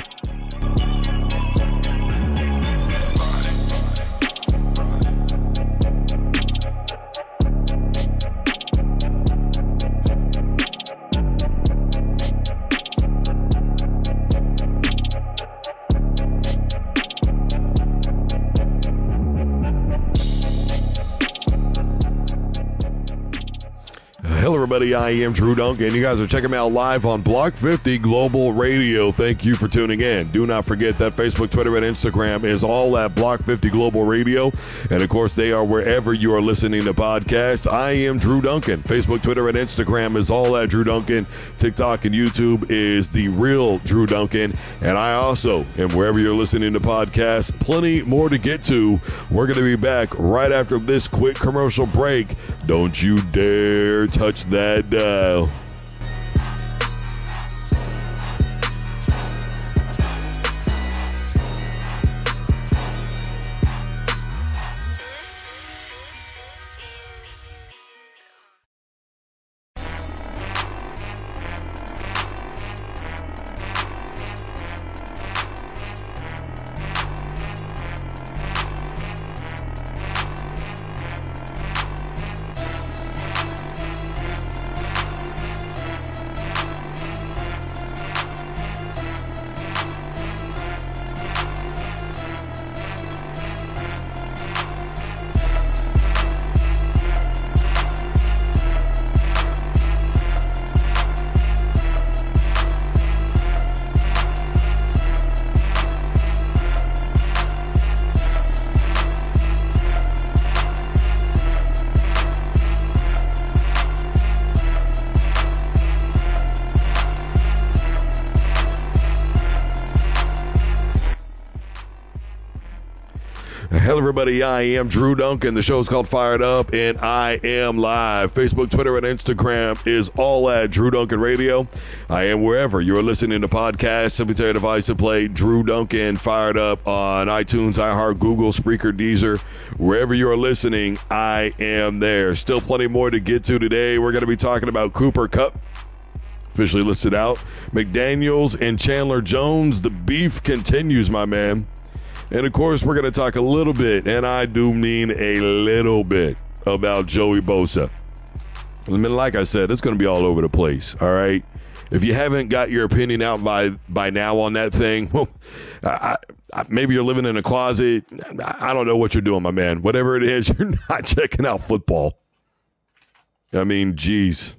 Everybody. I am Drew Duncan. You guys are checking me out live on Block 50 Global Radio. Thank you for tuning in. Do not forget that Facebook, Twitter, and Instagram is all at Block 50 Global Radio. And of course, they are wherever you are listening to podcasts. I am Drew Duncan. Facebook, Twitter, and Instagram is all at Drew Duncan. TikTok and YouTube is the real Drew Duncan. And I also am wherever you're listening to podcasts. Plenty more to get to. We're going to be back right after this quick commercial break. Don't you dare touch that dial. Everybody. I am Drew Duncan. The show is called Fired Up, and I am live. Facebook, Twitter, and Instagram is all at Drew Duncan Radio. I am wherever you are listening to podcasts. Simply tell your device to play Drew Duncan Fired Up on iTunes, iHeart, Google, Spreaker, Deezer. Wherever you are listening, I am there. Still plenty more to get to today. We're going to be talking about Cooper Kupp officially listed out. McDaniels and Chandler Jones. The beef continues, my man. And of course, we're going to talk a little bit, and I do mean a little bit, about Joey Bosa. I mean, like I said, it's going to be all over the place. All right. If you haven't got your opinion out by by now on that thing, well, I, I, maybe you're living in a closet. I don't know what you're doing, my man. Whatever it is, you're not checking out football. I mean, geez,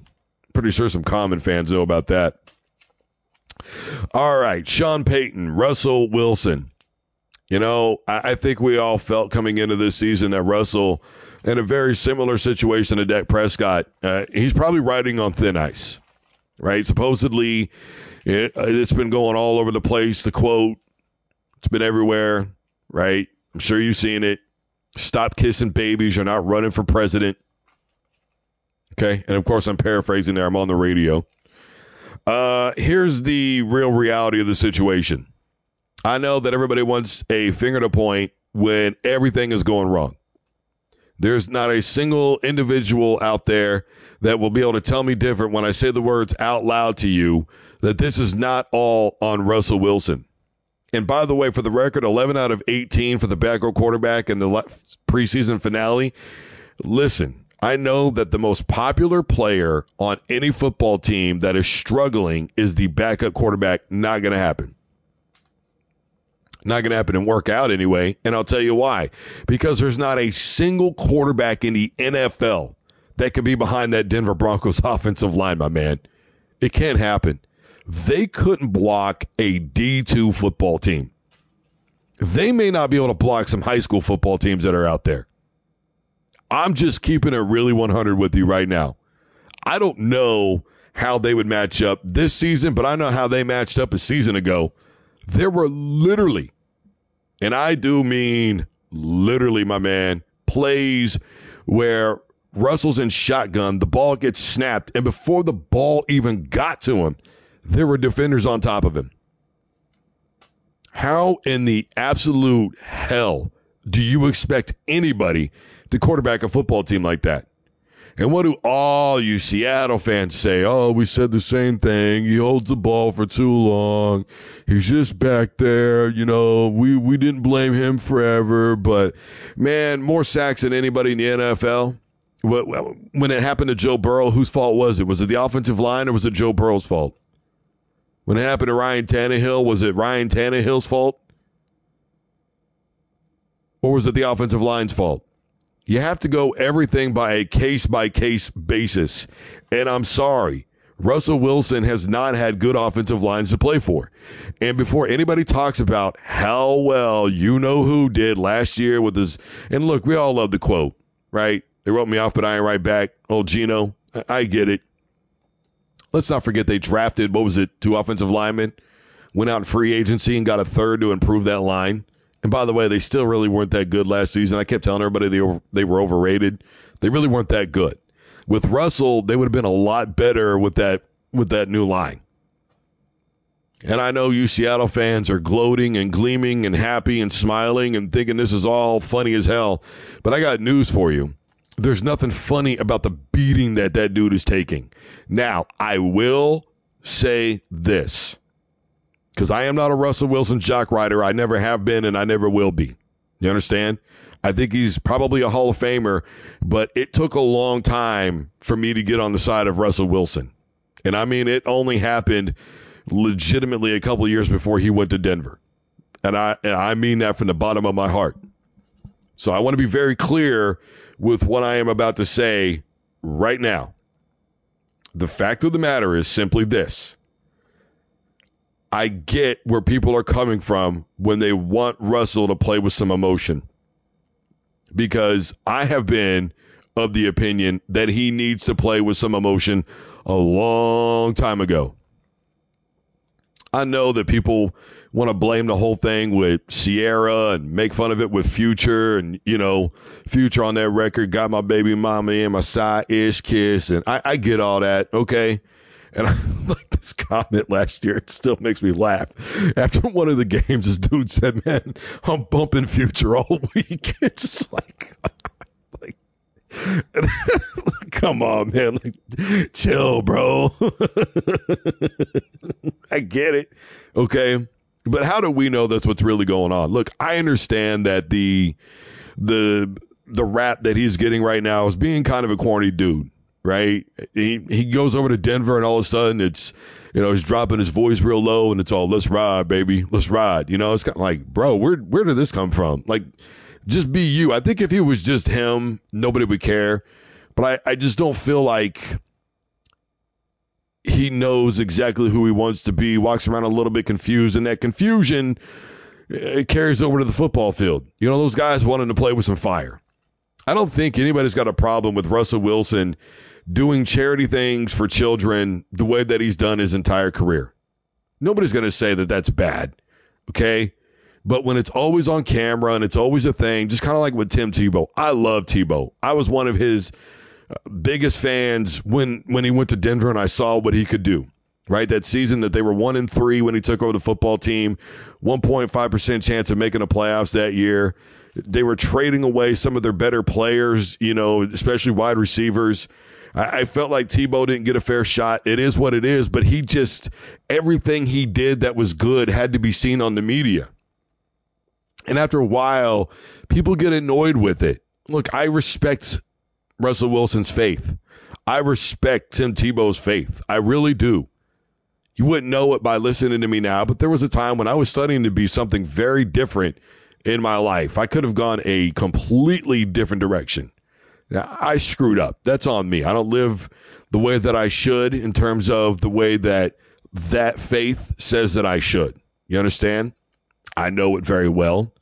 pretty sure some common fans know about that. All right, Sean Payton, Russell Wilson. You know, I, I think we all felt coming into this season that Russell, in a very similar situation to Dak Prescott, uh, he's probably riding on thin ice, right? Supposedly, it, it's been going all over the place. The quote, it's been everywhere, right? I'm sure you've seen it. Stop kissing babies. You're not running for president. Okay. And of course, I'm paraphrasing there. I'm on the radio. Uh, here's the real reality of the situation. I know that everybody wants a finger to point when everything is going wrong. There's not a single individual out there that will be able to tell me different when I say the words out loud to you that this is not all on Russell Wilson. And by the way, for the record, 11 out of 18 for the backup quarterback in the preseason finale. Listen, I know that the most popular player on any football team that is struggling is the backup quarterback. Not going to happen. Not going to happen and work out anyway. And I'll tell you why. Because there's not a single quarterback in the NFL that could be behind that Denver Broncos offensive line, my man. It can't happen. They couldn't block a D2 football team. They may not be able to block some high school football teams that are out there. I'm just keeping it really 100 with you right now. I don't know how they would match up this season, but I know how they matched up a season ago there were literally, and I do mean literally, my man, plays where Russell's in shotgun, the ball gets snapped, and before the ball even got to him, there were defenders on top of him. How in the absolute hell do you expect anybody to quarterback a football team like that? And what do all you Seattle fans say? Oh, we said the same thing. He holds the ball for too long. He's just back there. You know, we, we didn't blame him forever, but man, more sacks than anybody in the NFL. When it happened to Joe Burrow, whose fault was it? Was it the offensive line or was it Joe Burrow's fault? When it happened to Ryan Tannehill, was it Ryan Tannehill's fault? Or was it the offensive line's fault? You have to go everything by a case by case basis. And I'm sorry, Russell Wilson has not had good offensive lines to play for. And before anybody talks about how well you know who did last year with his, and look, we all love the quote, right? They wrote me off, but I ain't right back. Oh, Old Geno, I get it. Let's not forget they drafted, what was it, two offensive linemen, went out in free agency and got a third to improve that line. And by the way, they still really weren't that good last season. I kept telling everybody they were, they were overrated. They really weren't that good. With Russell, they would have been a lot better with that with that new line. And I know you Seattle fans are gloating and gleaming and happy and smiling and thinking this is all funny as hell. But I got news for you. There's nothing funny about the beating that that dude is taking. Now, I will say this because I am not a Russell Wilson jock rider. I never have been and I never will be. You understand? I think he's probably a Hall of Famer, but it took a long time for me to get on the side of Russell Wilson. And I mean, it only happened legitimately a couple years before he went to Denver. And I, and I mean that from the bottom of my heart. So I want to be very clear with what I am about to say right now. The fact of the matter is simply this I get where people are coming from when they want Russell to play with some emotion. Because I have been of the opinion that he needs to play with some emotion a long time ago. I know that people want to blame the whole thing with Ciara and make fun of it with Future and you know Future on that record got my baby mama in my side ish kiss and I, I get all that okay and I like this comment last year. It still makes me laugh. After one of the games, this dude said, "Man, I'm bumping Future all week." It's just like, like, come on, man, like, chill, bro. I get it, okay, but how do we know that's what's really going on? Look, I understand that the the the rap that he's getting right now is being kind of a corny dude right? He he goes over to Denver and all of a sudden it's you know he's dropping his voice real low and it's all let's ride, baby, let's ride. You know, it's kind of like, bro, where where did this come from? Like, just be you. I think if he was just him, nobody would care. But I I just don't feel like he knows exactly who he wants to be. Walks around a little bit confused, and that confusion it carries over to the football field. You know, those guys wanting to play with some fire. I don't think anybody's got a problem with Russell Wilson doing charity things for children the way that he's done his entire career. Nobody's going to say that that's bad. Okay. But when it's always on camera and it's always a thing, just kind of like with Tim Tebow, I love Tebow. I was one of his uh, biggest fans when when he went to Denver and I saw what he could do. Right, that season that they were one and three when he took over the football team, one point five percent chance of making the playoffs that year. They were trading away some of their better players, you know, especially wide receivers. I, I felt like Tebow didn't get a fair shot. It is what it is, but he just everything he did that was good had to be seen on the media. And after a while, people get annoyed with it. Look, I respect Russell Wilson's faith. I respect Tim Tebow's faith. I really do. You wouldn't know it by listening to me now, but there was a time when I was studying to be something very different in my life. I could have gone a completely different direction. Now, I screwed up. That's on me. I don't live the way that I should in terms of the way that that faith says that I should. You understand? I know it very well.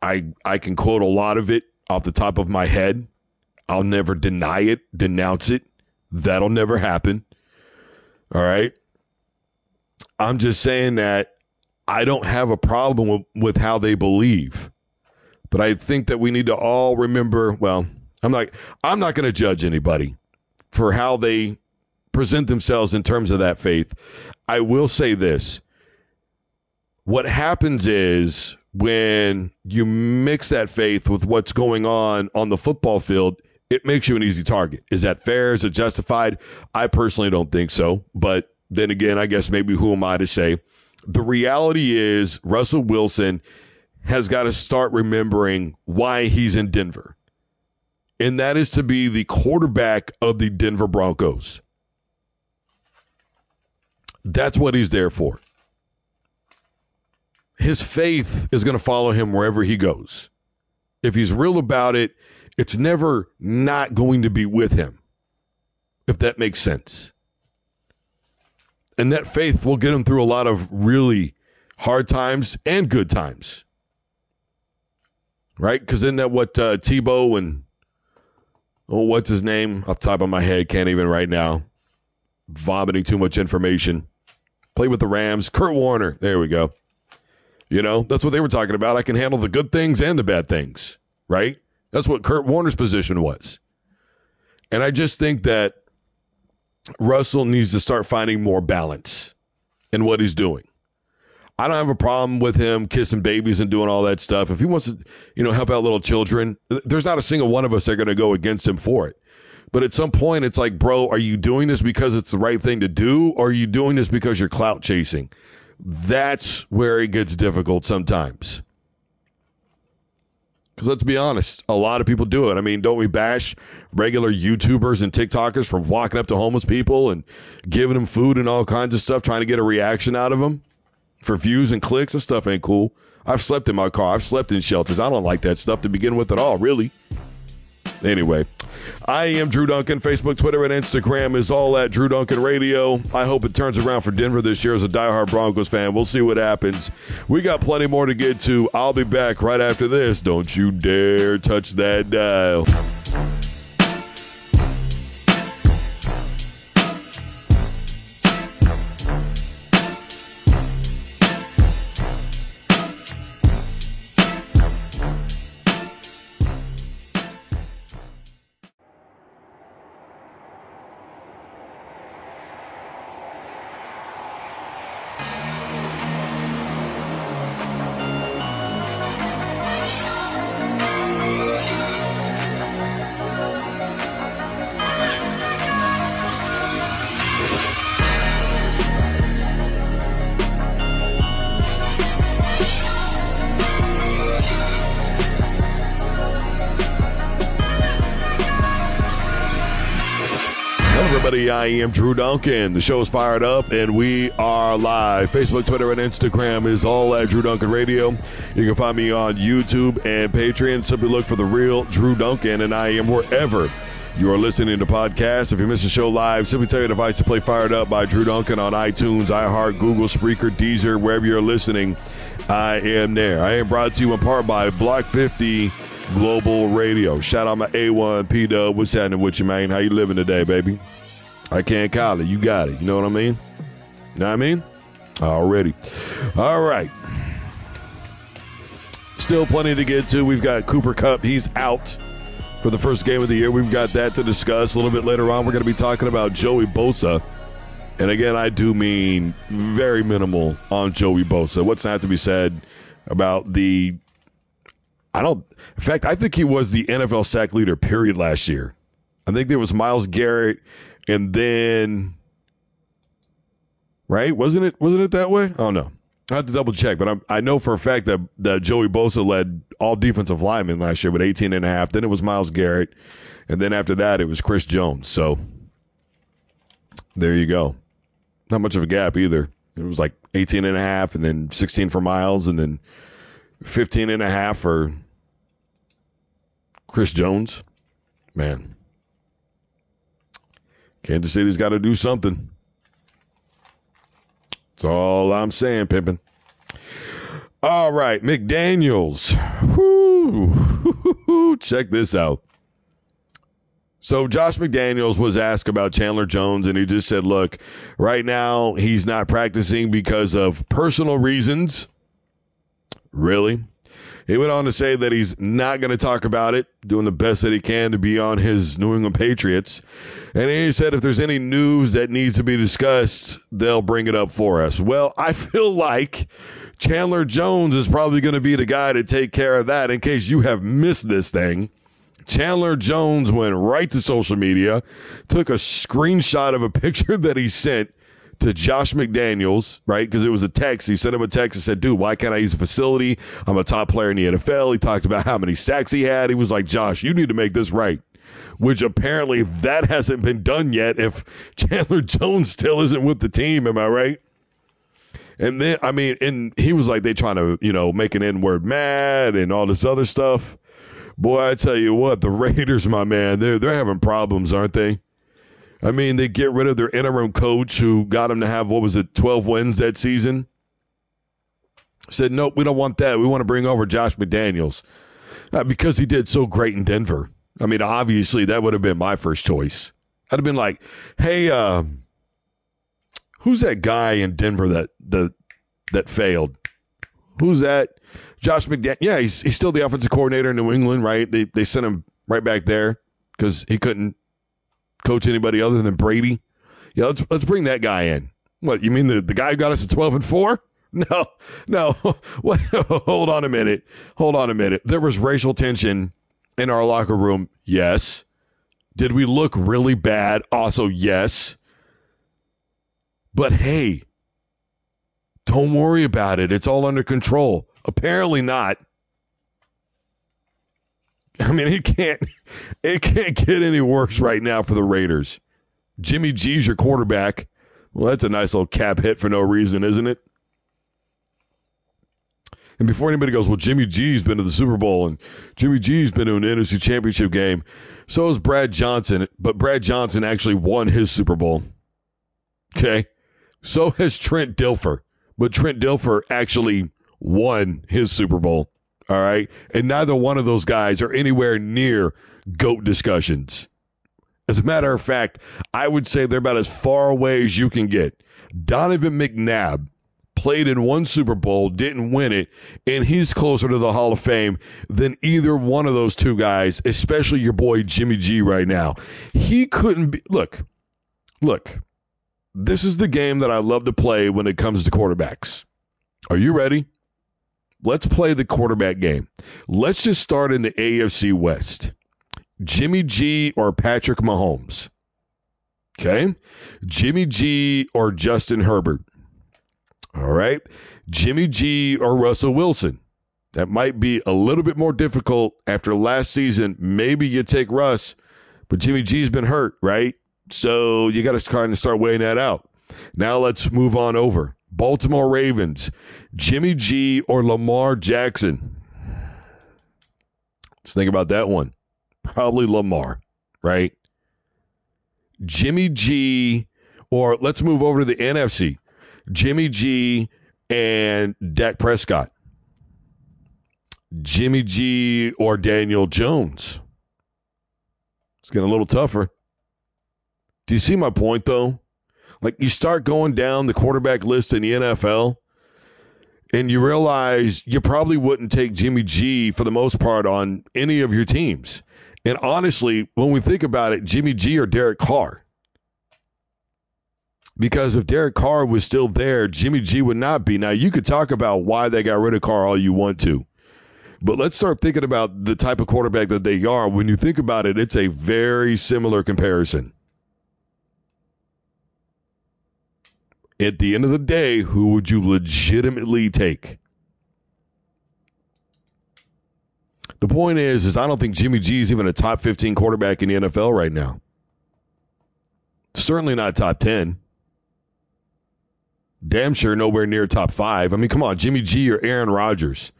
I I can quote a lot of it off the top of my head. I'll never deny it, denounce it. That'll never happen. All right. I'm just saying that I don't have a problem with, with how they believe. But I think that we need to all remember, well, I'm like I'm not going to judge anybody for how they present themselves in terms of that faith. I will say this. What happens is when you mix that faith with what's going on on the football field, it makes you an easy target. Is that fair? Is it justified? I personally don't think so. But then again, I guess maybe who am I to say? The reality is Russell Wilson has got to start remembering why he's in Denver. And that is to be the quarterback of the Denver Broncos. That's what he's there for. His faith is going to follow him wherever he goes. If he's real about it, it's never not going to be with him, if that makes sense. And that faith will get him through a lot of really hard times and good times. Right? Because isn't that what uh, Tebow and, oh, what's his name? Off the top of my head, can't even right now. Vomiting too much information. Play with the Rams. Kurt Warner. There we go. You know, that's what they were talking about. I can handle the good things and the bad things, right? That's what Kurt Warner's position was. And I just think that Russell needs to start finding more balance in what he's doing. I don't have a problem with him kissing babies and doing all that stuff. If he wants to, you know, help out little children, there's not a single one of us that are going to go against him for it. But at some point, it's like, bro, are you doing this because it's the right thing to do, or are you doing this because you're clout chasing? That's where it gets difficult sometimes. Because let's be honest, a lot of people do it. I mean, don't we bash regular YouTubers and TikTokers for walking up to homeless people and giving them food and all kinds of stuff, trying to get a reaction out of them for views and clicks? That stuff ain't cool. I've slept in my car. I've slept in shelters. I don't like that stuff to begin with at all, really. Anyway, I am Drew Duncan. Facebook, Twitter, and Instagram is all at Drew Duncan Radio. I hope it turns around for Denver this year as a diehard Broncos fan. We'll see what happens. We got plenty more to get to. I'll be back right after this. Don't you dare touch that dial. Am Drew Duncan. The show is fired up and we are live. Facebook, Twitter, and Instagram is all at Drew Duncan Radio. You can find me on YouTube and Patreon. Simply look for the real Drew Duncan, and I am wherever you are listening to podcasts. If you miss the show live, simply tell your device to play Fired Up by Drew Duncan on iTunes, iHeart, Google, Spreaker, Deezer, wherever you're listening. I am there. I am brought to you in part by Block 50 Global Radio. Shout out my A1 P Dub. What's happening with you, man? How you living today, baby? I can't call it. You got it. You know what I mean? You know what I mean? Already. All right. Still plenty to get to. We've got Cooper Kupp. He's out for the first game of the year. We've got that to discuss. A little bit later on, we're going to be talking about Joey Bosa. And again, I do mean very minimal on Joey Bosa. What's not to be said about the. I don't. In fact, I think he was the NFL sack leader, period, last year. I think there was Myles Garrett, and then. Right? Wasn't it? Wasn't it that way? Oh no. I have to double check, but I'm, i know for a fact that, that Joey Bosa led all defensive linemen last year with 18 and a half. Then it was Myles Garrett. And then after that, it was Chris Jones. So there you go. Not much of a gap either. It was like 18 and a half and then 16 for Myles, and then 15 and a half for Chris Jones. Man. Kansas City's got to do something. That's all I'm saying, pimping. All right, McDaniels. Whoo. Check this out. So Josh McDaniels was asked about Chandler Jones, and he just said, "Look, right now he's not practicing because of personal reasons." Really? He went on to say that he's not going to talk about it, doing the best that he can to be on his New England Patriots. And he said if there's any news that needs to be discussed, they'll bring it up for us. Well, I feel like Chandler Jones is probably going to be the guy to take care of that in case you have missed this thing. Chandler Jones went right to social media, took a screenshot of a picture that he sent to Josh McDaniels, right? Because it was a text. He sent him a text and said, dude, why can't I use a facility? I'm a top player in the NFL. He talked about how many sacks he had. He was like, Josh, you need to make this right. Which apparently that hasn't been done yet if Chandler Jones still isn't with the team. Am I right? And then, I mean, and he was like, they trying to, you know, make an N word mad and all this other stuff. Boy, I tell you what, the Raiders, my man, they're, they're having problems, aren't they? I mean, they get rid of their interim coach who got them to have, what was it, 12 wins that season? Said, nope, we don't want that. We want to bring over Josh McDaniels uh, because he did so great in Denver. I mean, obviously, that would have been my first choice. I'd have been like, hey, uh, who's that guy in Denver that the that failed? Who's that? Josh McDaniels. Yeah, he's, he's still the offensive coordinator in New England, right? They, they sent him right back there because he couldn't coach anybody other than Brady. Yeah, let's let's bring that guy in. What you mean the, the guy who got us to twelve and four? No, no. Hold on a minute. Hold on a minute. There was racial tension in our locker room. Yes. Did we look really bad? Also, yes. But hey, don't worry about it. It's all under control. Apparently not. I mean, it can't it can't get any worse right now for the Raiders. Jimmy G's your quarterback. Well, that's a nice little cap hit for no reason, isn't it? And before anybody goes, well, Jimmy G's been to the Super Bowl and Jimmy G's been to an NFC Championship game. So has Brad Johnson, but Brad Johnson actually won his Super Bowl. Okay. So has Trent Dilfer, but Trent Dilfer actually won his Super Bowl. All right. And neither one of those guys are anywhere near GOAT discussions. As a matter of fact, I would say they're about as far away as you can get. Donovan McNabb played in one Super Bowl, didn't win it, and he's closer to the Hall of Fame than either one of those two guys, especially your boy Jimmy G right now. He couldn't be. Look, look, this is the game that I love to play when it comes to quarterbacks. Are you ready? Let's play the quarterback game. Let's just start in the AFC West. Jimmy G or Patrick Mahomes. Okay. Jimmy G or Justin Herbert. All right. Jimmy G or Russell Wilson. That might be a little bit more difficult after last season. Maybe you take Russ, but Jimmy G's been hurt, right? So you got to kind of start weighing that out. Now let's move on over. Baltimore Ravens, Jimmy G or Lamar Jackson. Let's think about that one. Probably Lamar, right? Jimmy G, or let's move over to the NFC. Jimmy G and Dak Prescott. Jimmy G or Daniel Jones. It's getting a little tougher. Do you see my point, though? Like, you start going down the quarterback list in the NFL, and you realize you probably wouldn't take Jimmy G for the most part on any of your teams. And honestly, when we think about it, Jimmy G or Derek Carr. Because if Derek Carr was still there, Jimmy G would not be. Now, you could talk about why they got rid of Carr all you want to. But let's start thinking about the type of quarterback that they are. When you think about it, it's a very similar comparison. At the end of the day, who would you legitimately take? The point is, is I don't think Jimmy G is even a top 15 quarterback in the NFL right now. Certainly not top 10. Damn sure nowhere near top five. I mean, come on, Jimmy G or Aaron Rodgers.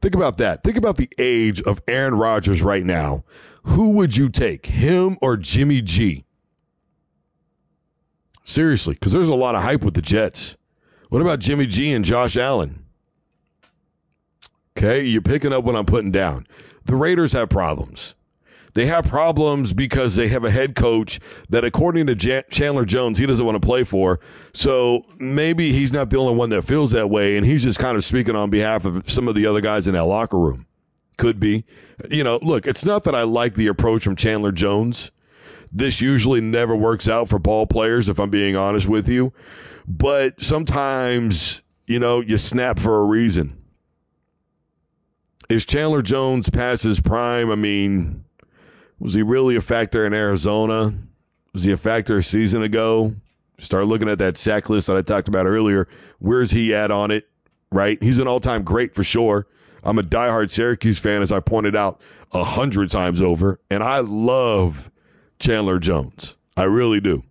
Think about that. Think about the age of Aaron Rodgers right now. Who would you take, him or Jimmy G? Seriously, because there's a lot of hype with the Jets. What about Jimmy G and Josh Allen? Okay, you're picking up what I'm putting down. The Raiders have problems. They have problems because they have a head coach that, according to Chandler Jones, he doesn't want to play for. So maybe he's not the only one that feels that way, and he's just kind of speaking on behalf of some of the other guys in that locker room. Could be. You know, look, it's not that I like the approach from Chandler Jones. This usually never works out for ball players, if I'm being honest with you. But sometimes, you know, you snap for a reason. Is Chandler Jones past his prime? I mean, was he really a factor in Arizona? Was he a factor a season ago? Start looking at that sack list that I talked about earlier. Where's he at on it? Right? He's an all time great for sure. I'm a diehard Syracuse fan, as I pointed out a hundred times over, and I love Chandler Jones. I really do.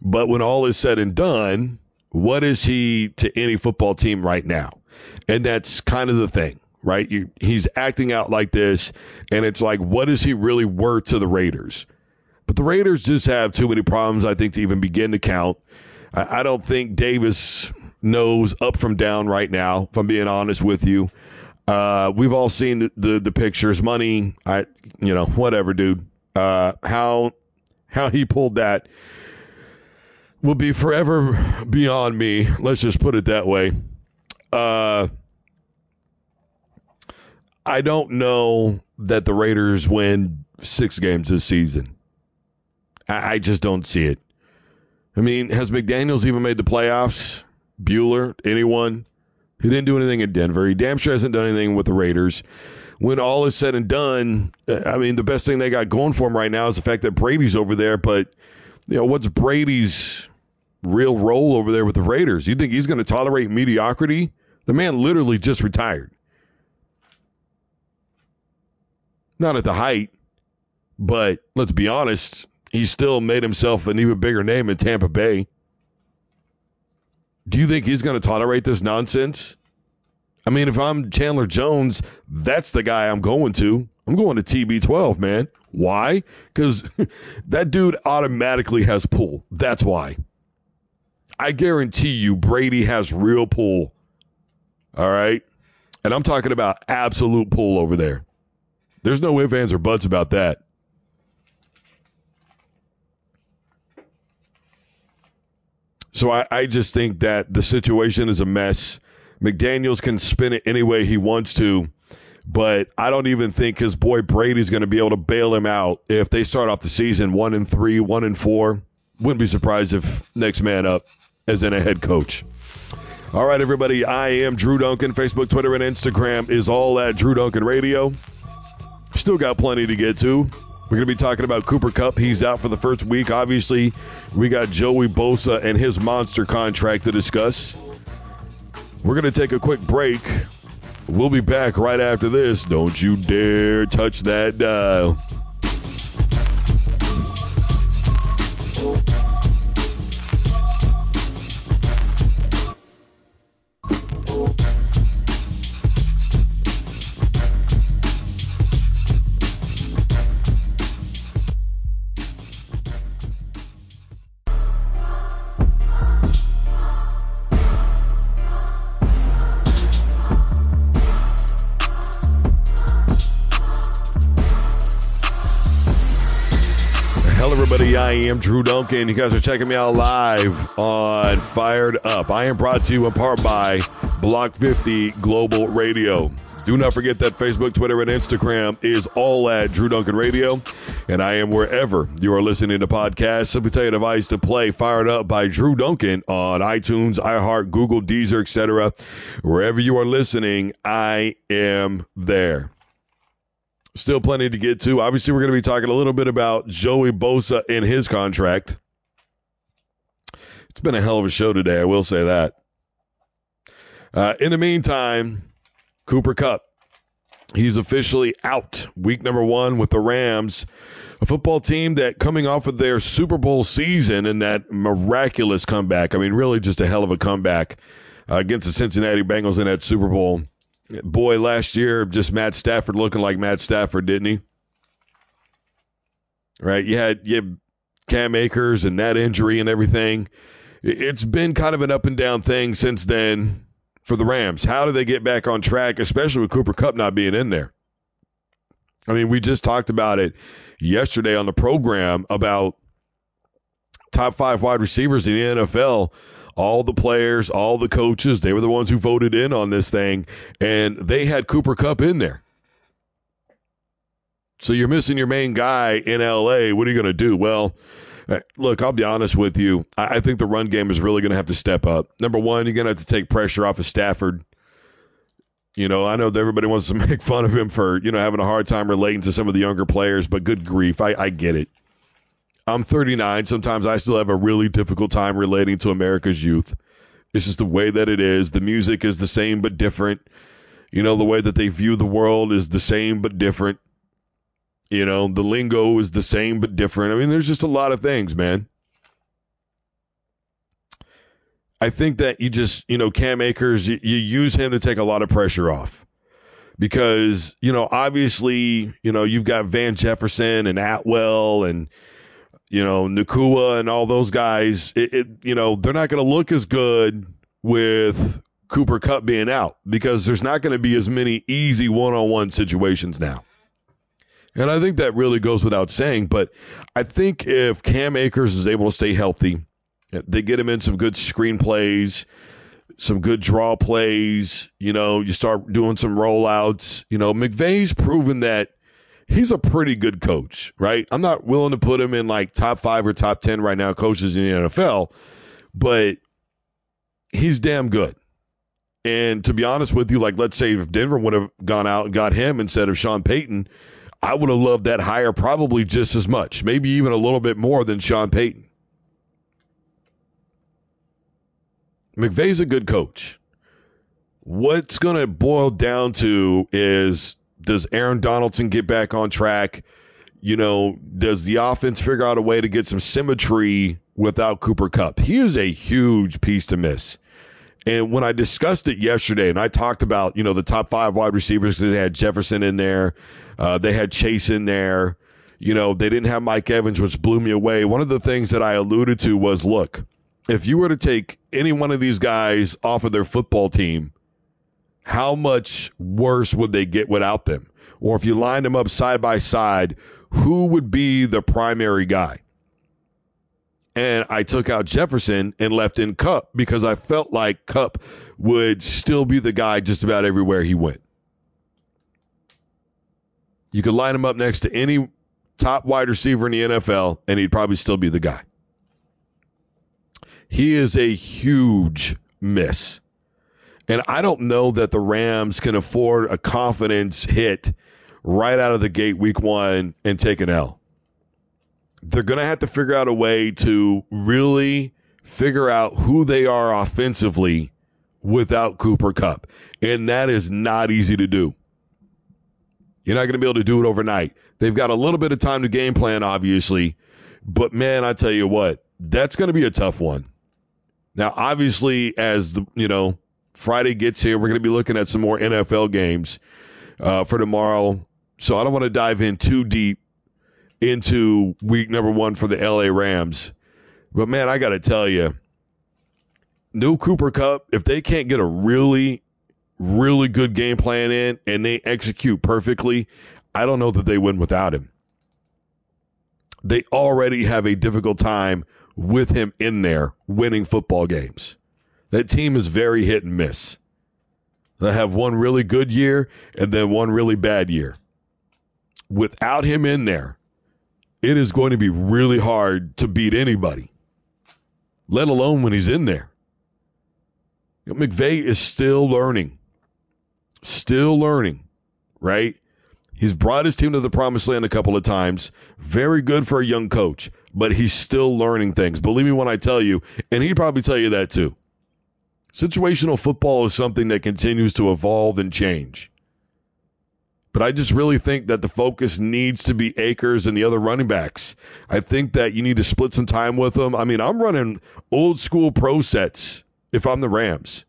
But when all is said and done, what is he to any football team right now? And that's kind of the thing right? You, he's acting out like this, and it's like, what is he really worth to the Raiders? But the Raiders just have too many problems, I think, to even begin to count. I, I don't think Davis knows up from down right now, if I'm being honest with you. Uh, we've all seen the, the, the pictures, money. I, you know, whatever, dude. Uh, how how he pulled that will be forever beyond me. Let's just put it that way. Uh, I don't know that the Raiders win six games this season. I, I just don't see it. I mean, has McDaniels even made the playoffs? Bueller, anyone? He didn't do anything in Denver. He damn sure hasn't done anything with the Raiders. When all is said and done, uh, I mean, the best thing they got going for him right now is the fact that Brady's over there. But, you know, what's Brady's real role over there with the Raiders? You think he's going to tolerate mediocrity? The man literally just retired. Not at the height, but let's be honest, he still made himself an even bigger name in Tampa Bay. Do you think he's going to tolerate this nonsense? I mean, if I'm Chandler Jones, that's the guy I'm going to. I'm going to TB12, man. Why? Because that dude automatically has pull. That's why. I guarantee you, Brady has real pull. All right. And I'm talking about absolute pull over there. There's no ifs, ands, or buts about that. So I, I just think that the situation is a mess. McDaniels can spin it any way he wants to, but I don't even think his boy Brady's going to be able to bail him out if they start off the season one and three, one and four. Wouldn't be surprised if next man up as in a head coach. All right, everybody. I am Drew Duncan. Facebook, Twitter, and Instagram is all at Drew Duncan Radio. Still got plenty to get to. We're going to be talking about Cooper Kupp. He's out for the first week. Obviously, we got Joey Bosa and his monster contract to discuss. We're going to take a quick break. We'll be back right after this. Don't you dare touch that dial. Hello, everybody. I am Drew Duncan. You guys are checking me out live on Fired Up. I am brought to you in part by Block 50 Global Radio. Do not forget that Facebook, Twitter, and Instagram is all at Drew Duncan Radio. And I am wherever you are listening to podcasts. Simply tell your device to play Fired Up by Drew Duncan on iTunes, iHeart, Google, Deezer, etc. Wherever you are listening, I am there. Still plenty to get to. Obviously, we're going to be talking a little bit about Joey Bosa and his contract. It's been a hell of a show today, I will say that. Uh, in the meantime, Cooper Kupp, he's officially out. Week number one with the Rams, a football team that coming off of their Super Bowl season and that miraculous comeback. I mean, really just a hell of a comeback uh, against the Cincinnati Bengals in that Super Bowl. Boy, last year, just Matt Stafford looking like Matt Stafford, didn't he? Right? You had, you had Cam Akers and that injury and everything. It's been kind of an up and down thing since then for the Rams. How do they get back on track, especially with Cooper Kupp not being in there? I mean, we just talked about it yesterday on the program about top five wide receivers in the NFL all the players, all the coaches, they were the ones who voted in on this thing, and they had Cooper Kupp in there. So you're missing your main guy in LA. What are you going to do? Well, uh, look, I'll be honest with you. I think the run game is really going to have to step up. Number one, you're going to have to take pressure off of Stafford. You know, I know that everybody wants to make fun of him for, you know, having a hard time relating to some of the younger players, but good grief, I, I get it. I'm 39. Sometimes I still have a really difficult time relating to America's youth. It's just the way that it is. The music is the same but different. You know, the way that they view the world is the same but different. You know, the lingo is the same but different. I mean, there's just a lot of things, man. I think that you just, you know, Cam Akers, you, you use him to take a lot of pressure off because, you know, obviously, you know, you've got Van Jefferson and Atwell and, you know, Nacua and all those guys, it, it you know, they're not going to look as good with Cooper Kupp being out because there's not going to be as many easy one on one situations now. And I think that really goes without saying. But I think if Cam Akers is able to stay healthy, they get him in some good screen plays, some good draw plays. You know, you start doing some rollouts. You know, McVay's proven that he's a pretty good coach, right? I'm not willing to put him in like top five or top 10 right now, coaches in the NFL, but he's damn good. And to be honest with you, like let's say if Denver would have gone out and got him instead of Sean Payton, I would have loved that hire probably just as much, maybe even a little bit more than Sean Payton. McVay's a good coach. What's going to boil down to is does Aaron Donaldson get back on track? You know, does the offense figure out a way to get some symmetry without Cooper Kupp? He is a huge piece to miss. And when I discussed it yesterday, and I talked about, you know, the top five wide receivers, they had Jefferson in there, uh, they had Chase in there, you know, they didn't have Mike Evans, which blew me away. One of the things that I alluded to was look, if you were to take any one of these guys off of their football team, how much worse would they get without them? Or if you lined them up side by side, who would be the primary guy? And I took out Jefferson and left in Kupp because I felt like Kupp would still be the guy just about everywhere he went. You could line him up next to any top wide receiver in the NFL, and he'd probably still be the guy. He is a huge miss. And I don't know that the Rams can afford a confidence hit right out of the gate week one and take an L. They're going to have to figure out a way to really figure out who they are offensively without Cooper Kupp. And that is not easy to do. You're not going to be able to do it overnight. They've got a little bit of time to game plan, obviously. But man, I tell you what, that's going to be a tough one. Now, obviously, as the, you know, Friday gets here, we're going to be looking at some more NFL games uh, for tomorrow. So I don't want to dive in too deep into week number one for the LA Rams. But man, I got to tell you, new Cooper Kupp, if they can't get a really, really good game plan in and they execute perfectly, I don't know that they win without him. they already have a difficult time with him in there winning football games. That team is very hit and miss. They have one really good year and then one really bad year. Without him in there, it is going to be really hard to beat anybody, let alone when he's in there. You know, McVay is still learning, still learning, right? He's brought his team to the promised land a couple of times. Very good for a young coach, but he's still learning things. Believe me when I tell you, and he'd probably tell you that too. Situational football is something that continues to evolve and change. But I just really think that the focus needs to be Akers and the other running backs. I think that you need to split some time with them. I mean, I'm running old school pro sets if I'm the Rams.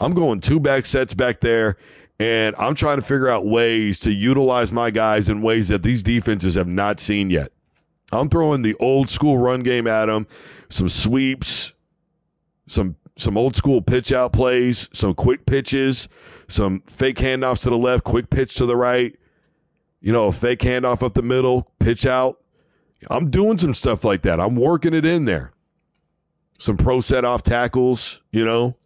I'm going two back sets back there, and I'm trying to figure out ways to utilize my guys in ways that these defenses have not seen yet. I'm throwing the old school run game at them, some sweeps, some some old school pitch out plays, some quick pitches, some fake handoffs to the left, quick pitch to the right, you know, a fake handoff up the middle, pitch out. I'm doing some stuff like that. I'm working it in there. Some pro set off tackles, you know,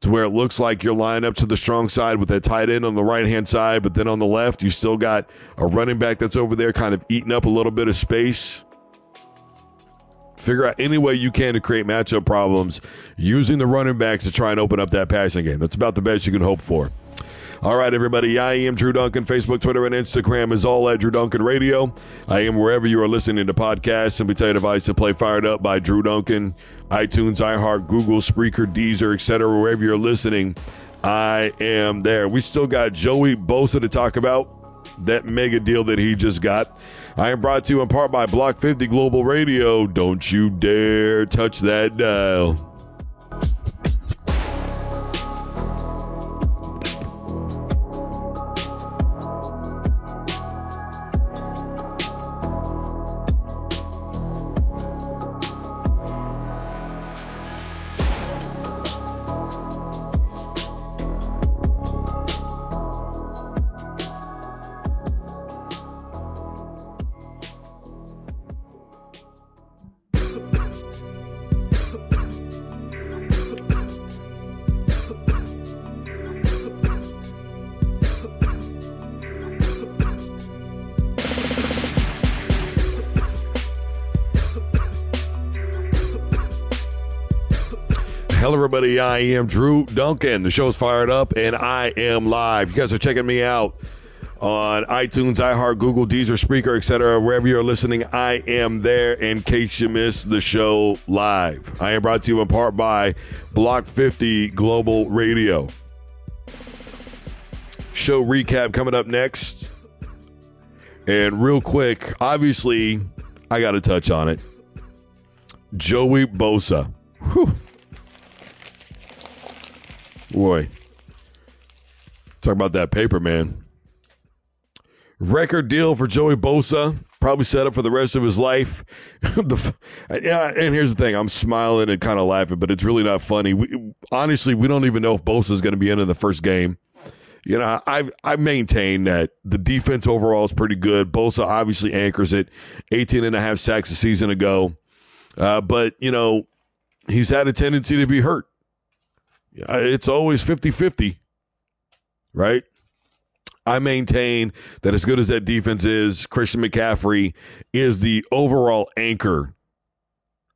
to where it looks like you're lined up to the strong side with that tight end on the right hand side, but then on the left, you still got a running back that's over there kind of eating up a little bit of space. Figure out any way you can to create matchup problems using the running backs to try and open up that passing game. That's about the best you can hope for. All right, everybody. I am Drew Duncan. Facebook, Twitter, and Instagram is all at Drew Duncan Radio. I am wherever you are listening to podcasts. Simply tell your device to play Fired Up by Drew Duncan. iTunes, iHeart, Google, Spreaker, Deezer, etc. Wherever you're listening, I am there. We still got Joey Bosa to talk about. That mega deal that he just got. I am brought to you in part by Block 50 Global Radio. Don't you dare touch that dial. Hello, everybody. I am Drew Duncan. The show's fired up, and I am live. You guys are checking me out on iTunes, iHeart, Google, Deezer, Spreaker, etc. Wherever you're listening, I am there in case you missed the show live. I am brought to you in part by Block 50 Global Radio. Show recap coming up next. And real quick, obviously, I got to touch on it. Joey Bosa. Whew. Boy, talk about that paper, man. Record deal for Joey Bosa. Probably set up for the rest of his life. the, yeah, and here's the thing: I'm smiling and kind of laughing, but it's really not funny. We, honestly, we don't even know if Bosa is going to be in in the first game. You know, I I maintain that the defense overall is pretty good. Bosa obviously anchors it. 18 and a half sacks a season ago. Uh, but, you know, he's had a tendency to be hurt it's always 50 50, right? I maintain that as good as that defense is, Christian McCaffrey is the overall anchor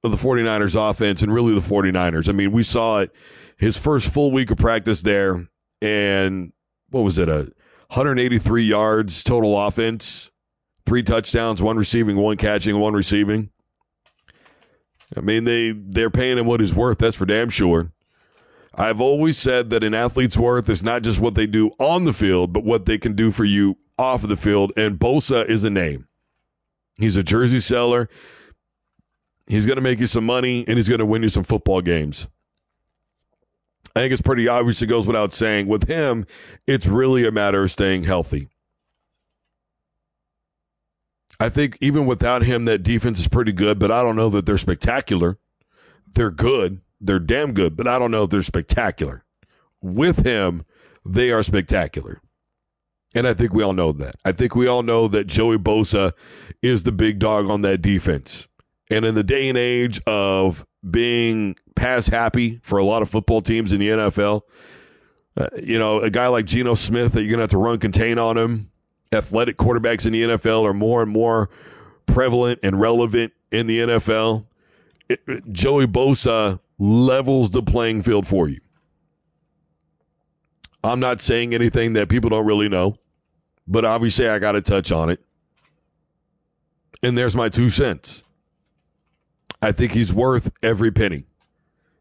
of the 49ers offense and really the 49ers. I mean, we saw it his first full week of practice there, and what was it, a 183 yards total offense, three touchdowns, one receiving, one catching, one receiving. I mean, they they're paying him what he's worth. That's for damn sure. I've always said that an athlete's worth is not just what they do on the field, but what they can do for you off of the field. And Bosa is a name. He's a jersey seller. He's going to make you some money and he's going to win you some football games. I think it's pretty obvious. It goes without saying. With him, it's really a matter of staying healthy. I think even without him, that defense is pretty good, but I don't know that they're spectacular. They're good they're damn good, but I don't know if they're spectacular. With him, they are spectacular. And I think we all know that. I think we all know that Joey Bosa is the big dog on that defense. And in the day and age of being pass happy for a lot of football teams in the NFL, uh, you know, a guy like Geno Smith that you're going to have to run contain on him, athletic quarterbacks in the NFL are more and more prevalent and relevant in the NFL. It, it, Joey Bosa levels the playing field for you. I'm not saying anything that people don't really know, but obviously I got to touch on it. And there's my two cents. I think he's worth every penny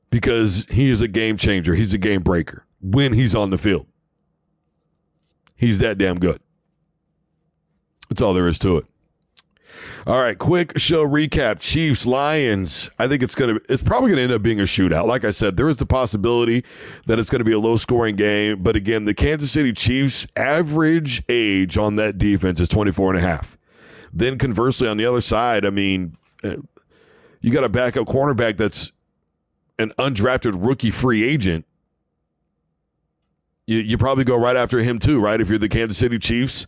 because he is a game changer. He's a game breaker when he's on the field. He's that damn good. That's all there is to it. All right, quick show recap. Chiefs Lions. I think it's gonna it's probably gonna end up being a shootout. Like I said, there is the possibility that it's gonna be a low scoring game. But again, the Kansas City Chiefs average age on that defense is 24 and a half. Then conversely, on the other side, I mean, uh, you got a backup cornerback that's an undrafted rookie free agent. You, you probably go right after him too, right? If you're the Kansas City Chiefs,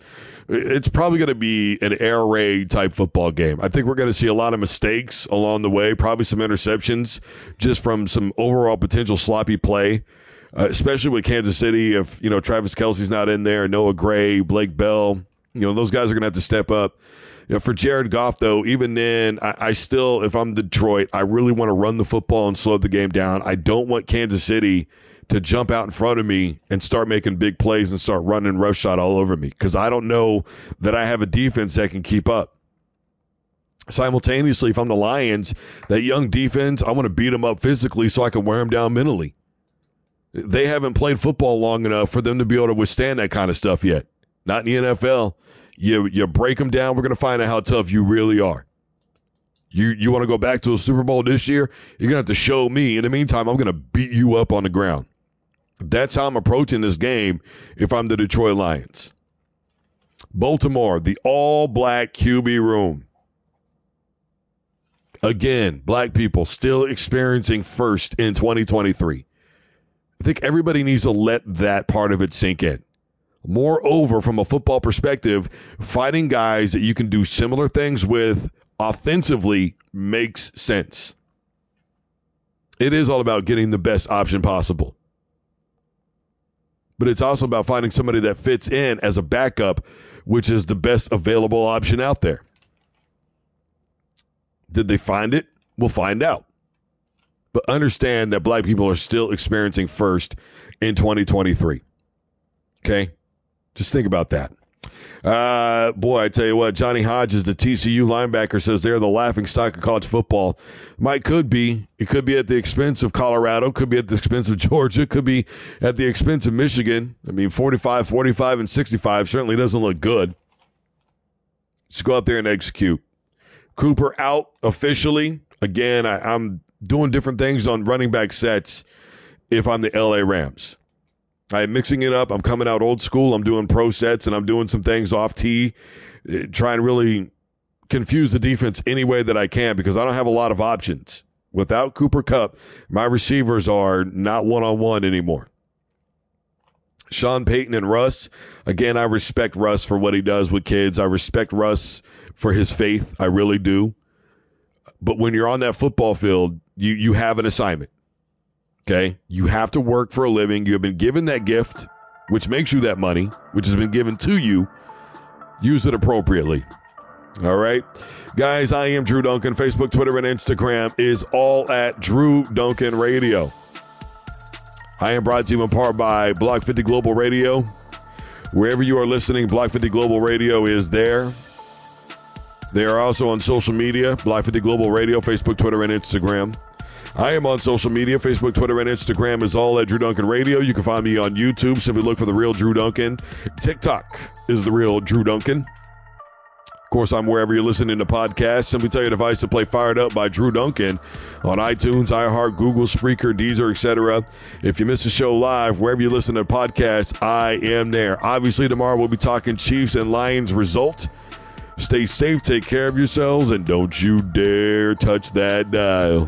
it's probably going to be an air raid type football game. I think we're going to see a lot of mistakes along the way, probably some interceptions just from some overall potential sloppy play, uh, especially with Kansas City. If, you know, Travis Kelce's not in there, Noah Gray, Blake Bell, you know, those guys are going to have to step up. You know, for Jared Goff, though, even then, I, I still, if I'm Detroit, I really want to run the football and slow the game down. I don't want Kansas City to jump out in front of me and start making big plays and start running rush shot all over me because I don't know that I have a defense that can keep up. Simultaneously, if I'm the Lions, that young defense, I want to beat them up physically so I can wear them down mentally. They haven't played football long enough for them to be able to withstand that kind of stuff yet. Not in the NFL. You you break them down. We're going to find out how tough you really are. You you want to go back to a Super Bowl this year? You're going to have to show me. In the meantime, I'm going to beat you up on the ground. That's how I'm approaching this game if I'm the Detroit Lions. Baltimore, the all black QB room. Again, black people still experiencing first in 2023. I think everybody needs to let that part of it sink in. Moreover, from a football perspective, fighting guys that you can do similar things with offensively makes sense. It is all about getting the best option possible. But it's also about finding somebody that fits in as a backup, which is the best available option out there. Did they find it? We'll find out. But understand that black people are still experiencing first in 2023. Okay? Just think about that. Uh, boy, I tell you what, Johnny Hodges, the TCU linebacker, says they're the laughing stock of college football. Might could be. It could be at the expense of Colorado, could be at the expense of Georgia, could be at the expense of Michigan. I mean, 45, 45, and 65 certainly doesn't look good. Just go out there and execute. Cooper out officially. Again, I, I'm doing different things on running back sets if I'm the LA Rams. I'm mixing it up. I'm coming out old school. I'm doing pro sets and I'm doing some things off tee, eh, trying to really confuse the defense any way that I can because I don't have a lot of options. Without Cooper Kupp, my receivers are not one on one anymore. Sean Payton and Russ, again, I respect Russ for what he does with kids. I respect Russ for his faith. I really do. But when you're on that football field, you, you have an assignment. Okay. You have to work for a living. You have been given that gift, which makes you that money, which has been given to you. Use it appropriately. All right. Guys, I am Drew Duncan. Facebook, Twitter, and Instagram is all at Drew Duncan Radio. I am brought to you in part by Block 50 Global Radio. Wherever you are listening, Block 50 Global Radio is there. They are also on social media, Block 50 Global Radio, Facebook, Twitter, and Instagram. I am on social media Facebook, Twitter, and Instagram is all at Drew Duncan Radio. You can find me on YouTube. Simply look for The Real Drew Duncan. TikTok is The Real Drew Duncan. Of course, I'm wherever you're listening to podcasts. Simply tell your device to play Fired Up by Drew Duncan on iTunes, iHeart, Google, Spreaker, Deezer, etc. If you miss the show live, wherever you listen to podcasts, I am there. Obviously, tomorrow we'll be talking Chiefs and Lions result. Stay safe, take care of yourselves, and don't you dare touch that dial.